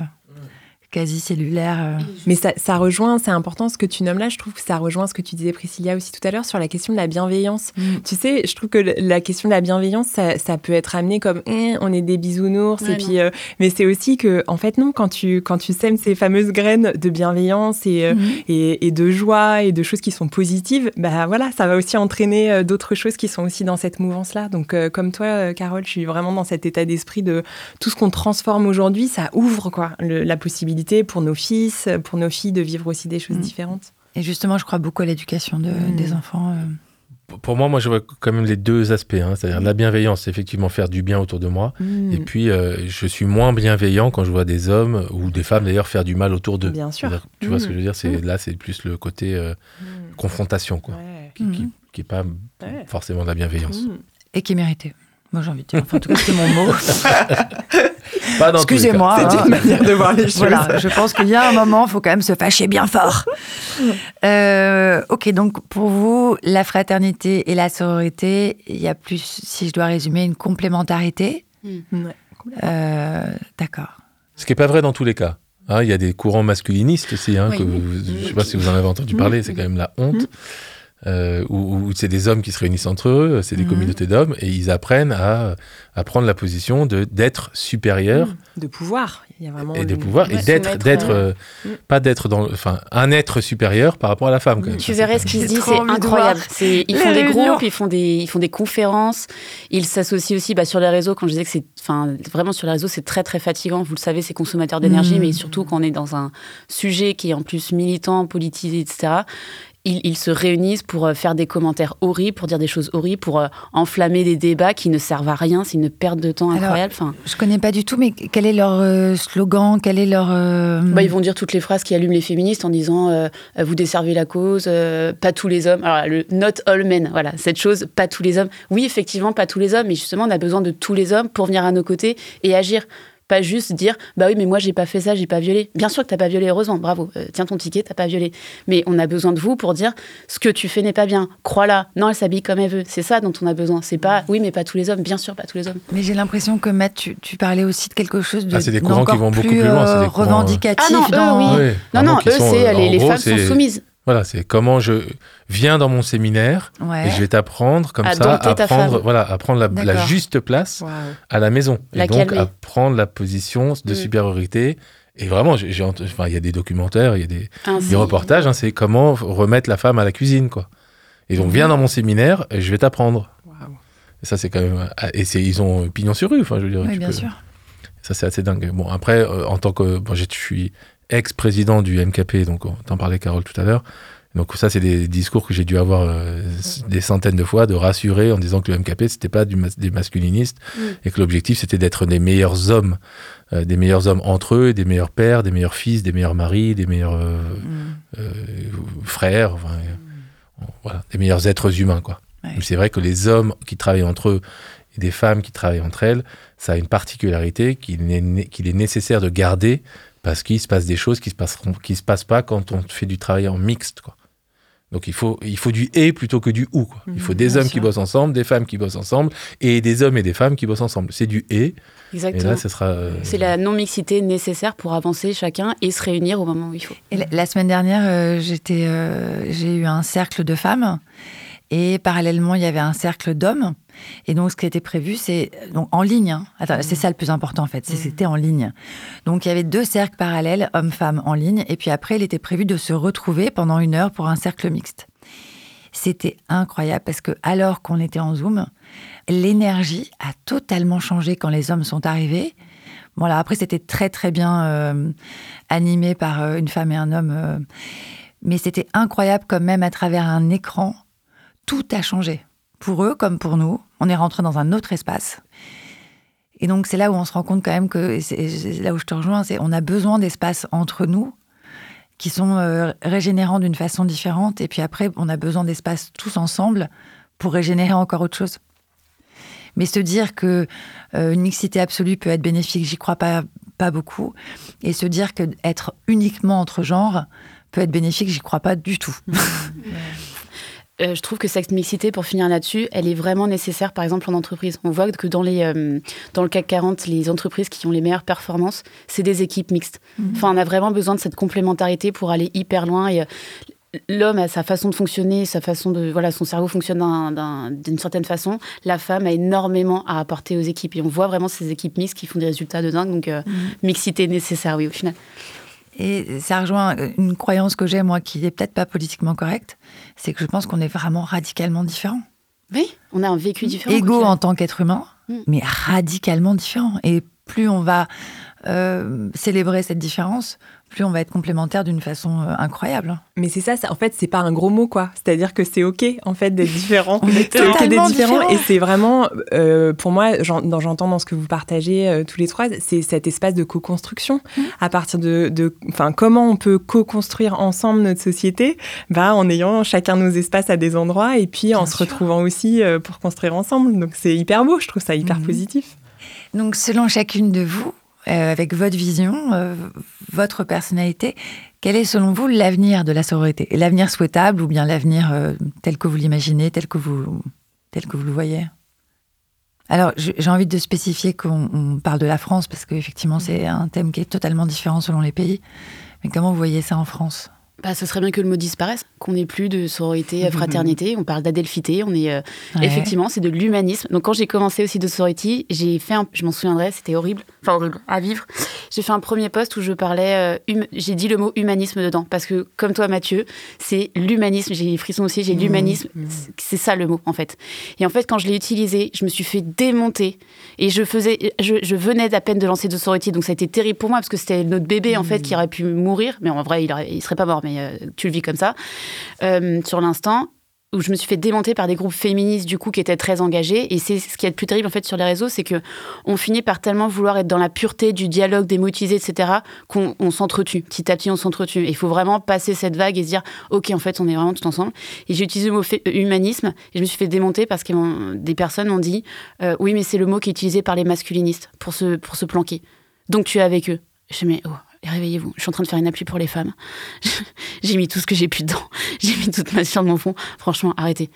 quasi cellulaire. euh. Mais ça, ça rejoint, c'est important ce que tu nommes là, je trouve que ça rejoint ce que tu disais Priscilla aussi tout à l'heure sur la question de la bienveillance. Mm. Tu sais, je trouve que la question de la bienveillance, ça, ça peut être amené comme Eh, on est des bisounours, Ouais, et puis, euh, mais c'est aussi que, en fait, non, quand tu, quand tu sèmes ces fameuses graines de bienveillance et, euh, Mhm. et, et de joie et de choses qui sont positives, bah voilà, ça va aussi entraîner euh, d'autres choses qui sont aussi dans cette mouvance-là. Donc, euh, comme toi, euh, Carole, je suis vraiment dans cet état d'esprit de tout ce qu'on transforme aujourd'hui, ça ouvre quoi, le- la possibilité pour nos fils, pour nos filles de vivre aussi des choses Mm. différentes. Et justement, je crois beaucoup à l'éducation de- Mm. des enfants. euh. Pour moi, moi, je vois quand même les deux aspects. hein. C'est-à-dire la bienveillance, effectivement faire du bien autour de moi. Mm. Et puis, euh, je suis moins bienveillant quand je vois des hommes ou des femmes d'ailleurs faire du mal autour d'eux. Bien sûr. Tu vois Mm. ce que je veux dire? C'est, Là, c'est plus le côté euh, Mm. confrontation, quoi, Ouais. qui, qui, Mhm. qui est pas Ouais. forcément de la bienveillance. Mm. Et qui est mérité. Moi, j'ai envie de dire. Enfin, en tout cas, c'est mon mot. Excusez-moi. C'est hein. une manière de voir les choses. Voilà, je pense qu'il y a un moment, il faut quand même se fâcher bien fort. Euh, ok, donc pour vous, la fraternité et la sororité, il y a plus, si je dois résumer, une complémentarité. Ouais. Euh, D'accord. Ce qui n'est pas vrai dans tous les cas. Hein, Il y a des courants masculinistes aussi. Hein, Oui. que vous- je ne sais pas si vous en avez entendu parler, c'est quand même la honte. Euh, où, où c'est des hommes qui se réunissent entre eux, c'est des Mhm. communautés d'hommes, et ils apprennent à, à prendre la position de d'être supérieur De pouvoir. Il y a vraiment et de une- pouvoir et d'être euh, euh, pas d'être dans enfin un être supérieur par rapport à la femme quand même. Tu verrais ce qui se J'ai dit, trop c'est incroyable. C'est, ils les font des groupes, ils font des, ils font des conférences, ils s'associent aussi bah, sur les réseaux. Quand je disais que c'est, enfin, vraiment sur les réseaux, c'est très très fatigant. Vous le savez, c'est consommateur d'énergie, mais surtout quand on est dans un sujet qui est en plus militant, politisé, etc. Ils, ils se réunissent pour euh, faire des commentaires horribles, pour dire des choses horribles, pour euh, enflammer des débats qui ne servent à rien. C'est une perte de temps Alors, incroyable. Enfin, Je connais pas du tout, mais quel est leur euh, slogan Quel est leur. euh, Bah, ils vont dire toutes les phrases qui allument les féministes en disant euh, vous desservez la cause, pas tous les hommes. Alors le not all men, voilà cette chose, pas tous les hommes. Oui, effectivement, pas tous les hommes, mais justement, on a besoin de tous les hommes pour venir à nos côtés et agir. Pas juste dire bah oui, mais moi j'ai pas fait ça, j'ai pas violé. Bien sûr que t'as pas violé, heureusement, bravo. Euh, tiens ton ticket, t'as pas violé. Mais on a besoin de vous pour dire ce que tu fais n'est pas bien. Crois-la. Non, elle s'habille comme elle veut. C'est ça dont on a besoin. C'est pas oui, mais pas tous les hommes. Bien sûr, pas tous les hommes. Mais j'ai l'impression que Matt, tu, tu parlais aussi de quelque chose de Ah, c'est des courants qui vont beaucoup plus, plus loin, c'est euh, des courants, euh, revendicatif Ah non, eux, oui. Non, non, eux, c'est euh, les, les gros, femmes sont soumises. Voilà, c'est comment je viens dans mon séminaire Ouais. et je vais t'apprendre comme À ça à prendre, voilà, à prendre la, juste place à la maison. La et donc calmer. à prendre la position de Mm. supériorité. Et vraiment, ent- enfin, il y a des documentaires, il y a des, reportages, hein, c'est comment remettre la femme à la cuisine, quoi. Et donc, viens dans mon séminaire, et je vais t'apprendre. Et ça, c'est quand même. ah, Et ils ont pignon sur rue, enfin, je veux dire. Oui, bien peux- sûr. Ça, c'est assez dingue. Bon, après, euh, en tant que. Bon, je suis ex-président du MKP, donc on t'en parlait, Carole, tout à l'heure. Donc, ça, c'est des discours que j'ai dû avoir euh, des centaines de fois, de rassurer en disant que le MKP, c'était pas du mas- des masculinistes Mm. et que l'objectif, c'était d'être des meilleurs hommes, euh, des meilleurs hommes entre eux, des meilleurs pères, des meilleurs fils, des meilleurs maris, des meilleurs euh, Mm. frères, enfin, voilà, des meilleurs êtres humains, quoi. Ouais. C'est vrai que les hommes qui travaillent entre eux et des femmes qui travaillent entre elles, ça a une particularité qu'il est, nécessaire de garder parce qu'il se passe des choses qui se passeront, qui se passent pas quand on fait du travail en mixte, quoi. Donc il faut, il faut du et plutôt que du ou. Quoi. Il faut Mhm, des hommes sûr. qui bossent ensemble, des femmes qui bossent ensemble, et des hommes et des femmes qui bossent ensemble. C'est du et. Et Exactement. là, ce sera. euh, C'est la non-mixité nécessaire pour avancer chacun et se réunir au moment où il faut. Et la, la semaine dernière, euh, j'étais, euh, j'ai eu un cercle de femmes et parallèlement, il y avait un cercle d'hommes. Et donc, ce qui était prévu, c'est donc en ligne. hein. Attends, c'est ça le plus important en fait. c'est- C'était en ligne. Donc, il y avait deux cercles parallèles, hommes-femmes en ligne. Et puis après, il était prévu de se retrouver pendant une heure pour un cercle mixte. C'était incroyable parce que alors qu'on était en Zoom, l'énergie a totalement changé quand les hommes sont arrivés. Voilà, après c'était très très bien euh, animé par euh, une femme et un homme, euh, mais c'était incroyable quand même à travers un écran, tout a changé pour eux comme pour nous. On est rentré dans un autre espace. Et donc c'est là où on se rend compte quand même que c'est là où je te rejoins, c'est on a besoin d'espaces entre nous qui sont euh, régénérants d'une façon différente. Et puis après, on a besoin d'espaces tous ensemble pour régénérer encore autre chose. Mais se dire que euh, mixité absolue peut être bénéfique, j'y crois pas, pas beaucoup. Et se dire que être uniquement entre genres peut être bénéfique, j'y crois pas du tout. Euh, je trouve que cette mixité, pour finir là-dessus, elle est vraiment nécessaire, par exemple, en entreprise. On voit que dans, les, euh, dans le CAC 40, les entreprises qui ont les meilleures performances, c'est des équipes mixtes. Enfin, on a vraiment besoin de cette complémentarité pour aller hyper loin. Et, euh, L'homme a sa façon de fonctionner, sa façon de voilà, son cerveau fonctionne d'un- d'un- d'une certaine façon. La femme a énormément à apporter aux équipes et on voit vraiment ces équipes mixtes qui font des résultats de dingue. Donc euh, mixité nécessaire, oui, au final. Et ça rejoint une croyance que j'ai, moi, qui est peut-être pas politiquement correcte, c'est que je pense qu'on est vraiment radicalement différents. Oui, on a un vécu différent. Égaux quoi. en tant qu'être humain, Mm. mais radicalement différents. Et plus on va euh, célébrer cette différence, plus on va être complémentaires d'une façon euh, incroyable. Mais c'est ça, ça- en fait, c'est pas un gros mot, quoi. C'est-à-dire que c'est OK, en fait, d'être différent. On est C'est OK totalement d'être différent. Et c'est vraiment, euh, pour moi, j'entends dans ce que vous partagez euh, tous les trois, c'est cet espace de co-construction. Mmh. À partir de, de- enfin, comment on peut co-construire ensemble notre société, bah, en ayant chacun nos espaces à des endroits et puis en se retrouvant aussi pour construire ensemble. Donc c'est hyper beau, je trouve ça hyper Mhm. positif. Donc, selon chacune de vous, euh, avec votre vision, euh, votre personnalité, quel est selon vous l'avenir de la sororité? L'avenir souhaitable ou bien l'avenir euh, tel que vous l'imaginez, tel que vous, tel que vous le voyez? Alors, j'ai envie de spécifier qu'on on parle de la France parce qu'effectivement, c'est un thème qui est totalement différent selon les pays. Mais comment vous voyez ça en France? Bah, ce serait bien que le mot disparaisse, qu'on n'ait plus de sororité, fraternité. On parle d'adelphité, on est euh, Ouais. effectivement, c'est de l'humanisme. Donc quand j'ai commencé aussi de sorority, j'ai fait, un, je m'en souviendrai, c'était horrible, enfin horrible à vivre. J'ai fait un premier post où je parlais, euh, hum- j'ai dit le mot humanisme dedans parce que comme toi Mathieu, c'est l'humanisme. J'ai les frissons aussi, j'ai l'humanisme. C'est- C'est ça le mot en fait. Et en fait, quand je l'ai utilisé, je me suis fait démonter et je faisais, je, je venais à peine de lancer de sorority, donc ça a été terrible pour moi parce que c'était notre bébé en fait qui aurait pu mourir, mais en vrai il, aurait- il serait pas mort, mais euh, tu le vis comme ça. Euh, sur l'instant où je me suis fait démonter par des groupes féministes du coup qui étaient très engagés. Et c'est ce qui est le plus terrible en fait sur les réseaux c'est que on finit par tellement vouloir être dans la pureté du dialogue utilisés etc qu'on on s'entretue. Petit à petit on s'entretue. Et il faut vraiment passer cette vague et se dire ok en fait on est vraiment tous ensemble. Et j'ai utilisé le mot euh, humanisme et je me suis fait démonter parce que des personnes m'ont dit oui mais c'est le mot qui est utilisé par les masculinistes pour se pour se planquer. Donc tu es avec eux. Je dis mais oh réveillez-vous je suis en train de faire une appli pour les femmes. J'ai mis tout ce que j'ai pu dedans. J'ai mis toute ma chair de mon fond. Franchement arrêtez.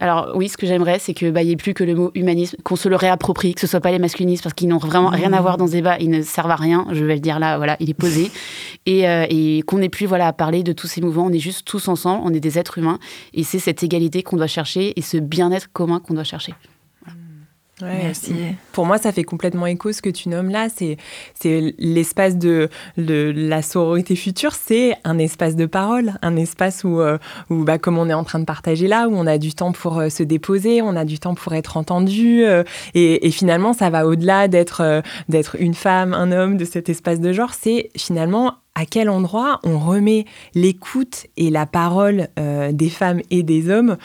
Alors oui, ce que j'aimerais, c'est qu'il bah, n'y ait plus que le mot humanisme, qu'on se le réapproprie, que ce soit pas les masculinistes, parce qu'ils n'ont vraiment rien à voir dans ce débat, ils ne servent à rien, je vais le dire là, voilà, il est posé. Et, euh, et qu'on n'ait plus voilà, à parler de tous ces mouvements, on est juste tous ensemble, on est des êtres humains, et c'est cette égalité qu'on doit chercher, et ce bien-être commun qu'on doit chercher. Ouais, Merci. Pour moi, ça fait complètement écho ce que tu nommes là. C'est, c'est l'espace de, de la sororité future. C'est un espace de parole, un espace où, euh, où bah, comme on est en train de partager là, où on a du temps pour euh, se déposer, on a du temps pour être entendu. Euh, et, et, finalement, ça va au-delà d'être, d'être une femme, un homme, de cet espace de genre. C'est finalement à quel endroit on remet l'écoute et la parole des femmes et des hommes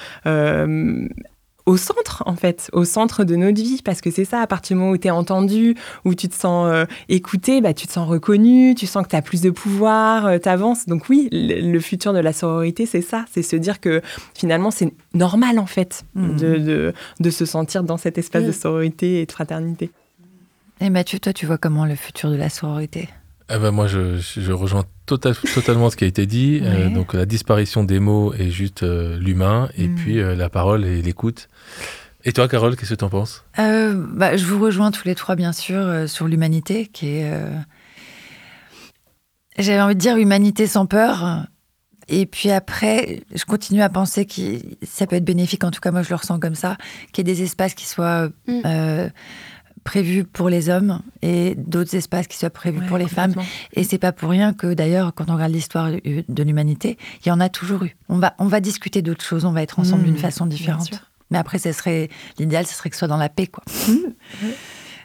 au centre, en fait, au centre de notre vie, parce que c'est ça, à partir du moment où tu es entendu, où tu te sens euh, écouté, bah, tu te sens reconnu, tu sens que tu as plus de pouvoir, euh, tu avances. Donc oui, le, futur de la sororité, c'est ça, c'est se dire que finalement, c'est normal, en fait, mmh. de, de, se sentir dans cet espace de mmh. sororité et de fraternité. Et Mathieu, toi, tu vois comment le futur de la sororité? Eh ben moi, je, je rejoins tota-, totalement ce qui a été dit. Euh, donc la disparition des mots est juste euh, l'humain, et mm. puis euh, la parole et l'écoute. Et toi, Carole, qu'est-ce que tu en penses bah, Je vous rejoins tous les trois, bien sûr, sur l'humanité, qui est... J'avais envie de dire humanité sans peur. Et puis après, je continue à penser que ça peut être bénéfique, en tout cas moi je le ressens comme ça, qu'il y ait des espaces qui soient... Mm prévus pour les hommes et d'autres espaces qui soient prévus pour les femmes. Et c'est pas pour rien que d'ailleurs, quand on regarde l'histoire de l'humanité, il y en a toujours eu. On va, on va discuter d'autres choses, on va être ensemble d'une mmh, façon différente. Mais après, ce serait l'idéal, ce serait que ce soit dans la paix, quoi.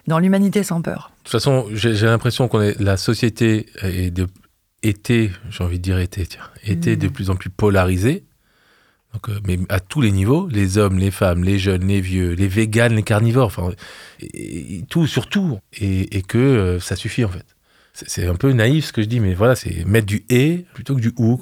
Dans l'humanité sans peur. De toute façon, j'ai l'impression qu'on est la société est de était, j'ai envie de dire était, tiens, était mmh. de plus en plus polarisée. Euh, mais à tous les niveaux, les hommes, les femmes, les jeunes, les vieux, les véganes, les carnivores, enfin, tout sur tout, et, et que euh, ça suffit en fait c'est un peu naïf ce que je dis, mais voilà, c'est mettre du et plutôt que du ou.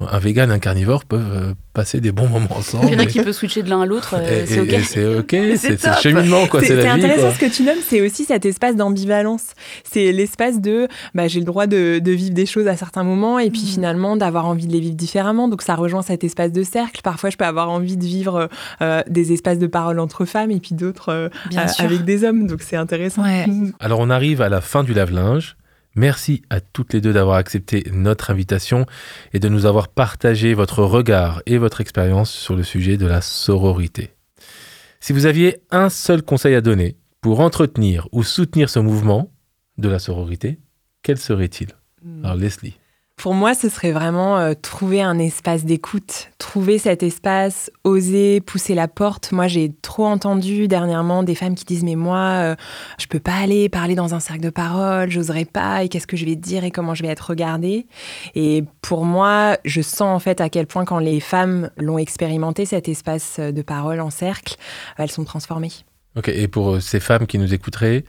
Un vegan et un carnivore peuvent euh, passer des bons moments ensemble. Il y en a qui peut switcher de l'un à l'autre, euh, c'est ok. C'est ok, c'est le cheminement, quoi. C'est intéressant ce que tu nommes, c'est aussi cet espace d'ambivalence. C'est l'espace de, bah, j'ai le droit de, vivre des choses à certains moments et puis mm. finalement d'avoir envie de les vivre différemment. Donc ça rejoint cet espace de cercle. Parfois, je peux avoir envie de vivre euh, des espaces de parole entre femmes et puis d'autres avec des hommes. Donc c'est intéressant. Alors on arrive à la fin du lave-linge. Merci à toutes les deux d'avoir accepté notre invitation et de nous avoir partagé votre regard et votre expérience sur le sujet de la sororité. Si vous aviez un seul conseil à donner pour entretenir ou soutenir ce mouvement de la sororité, quel serait-il? Hmm. Alors Leslie. Pour moi, ce serait vraiment euh, trouver un espace d'écoute, trouver cet espace, oser pousser la porte. Moi, j'ai trop entendu dernièrement des femmes qui disent mais moi, euh, je peux pas aller parler dans un cercle de parole, j'oserais pas et qu'est-ce que je vais dire et comment je vais être regardée? Et pour moi, je sens en fait à quel point quand les femmes l'ont expérimenté cet espace de parole en cercle, elles sont transformées. Ok. Et pour euh, ces femmes qui nous écouteraient,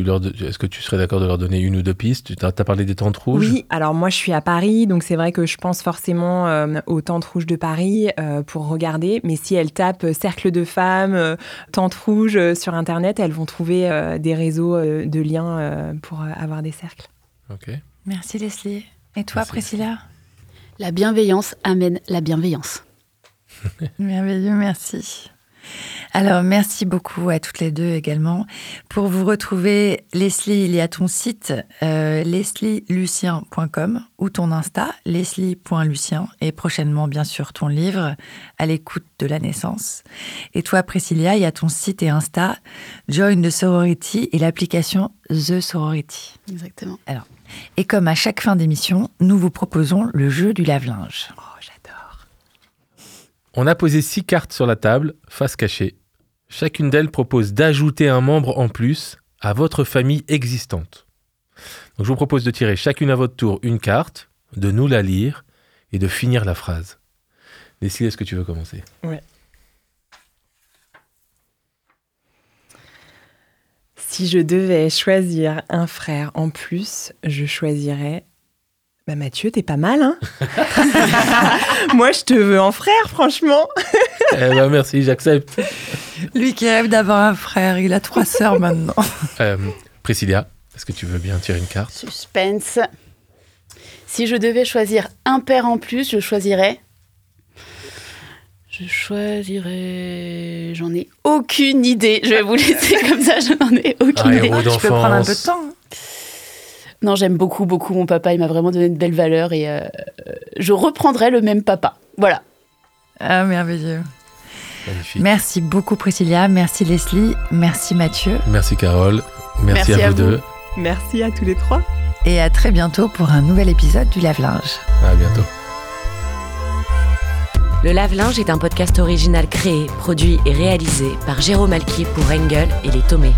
est-ce que tu serais d'accord de leur donner une ou deux pistes? Tu as, parlé des tentes rouges? Oui, alors moi je suis à Paris, donc c'est vrai que je pense forcément euh, aux tentes rouges de Paris euh, pour regarder. Mais si elles tapent euh, cercle de femmes, tentes rouges sur Internet, elles vont trouver des réseaux de liens pour avoir des cercles. Ok. Merci Leslie. Et toi Priscilla? La bienveillance amène la bienveillance. Merveilleux, merci. Alors, merci beaucoup à toutes les deux également. Pour vous retrouver, Leslie, il y a ton site euh, leslielucien.com ou ton Insta, leslie.lucien, et prochainement, bien sûr, ton livre, À l'écoute de la naissance. Et toi, Priscilla, il y a ton site et Insta, Join the Sorority et l'application The Sorority. Exactement. Alors, et comme à chaque fin d'émission, nous vous proposons le jeu du lave-linge. On a posé six cartes sur la table, face cachée. Chacune d'elles propose d'ajouter un membre en plus à votre famille existante. Donc je vous propose de tirer chacune à votre tour une carte, de nous la lire et de finir la phrase. Leslie, est-ce que tu veux commencer? Oui. Si je devais choisir un frère en plus, je choisirais bah Mathieu, t'es pas mal, hein Moi, je te veux en frère, franchement. eh ben merci, j'accepte. Lui qui rêve d'avoir un frère, il a trois sœurs maintenant. Euh, Priscilla, est-ce que tu veux bien tirer une carte? Suspense. Si je devais choisir un père en plus, je choisirais... Je choisirais. J'en ai aucune idée. Je vais vous laisser comme ça, je n'en ai aucune Un idée. héros Tu peux prendre un peu de temps. hein. Non, j'aime beaucoup, beaucoup mon papa. Il m'a vraiment donné de belles valeurs et euh, je reprendrai le même papa. Voilà. Ah, merveilleux. Magnifique. Merci beaucoup, Priscilla. Merci, Leslie. Merci, Mathieu. Merci Carole. Merci, Merci à à vous vous. deux. Merci à tous les trois. Et à très bientôt pour un nouvel épisode du Lave-Linge. À bientôt. Le lave-linge est un podcast original créé, produit et réalisé par Jérôme Alki pour Engel et les Tomés.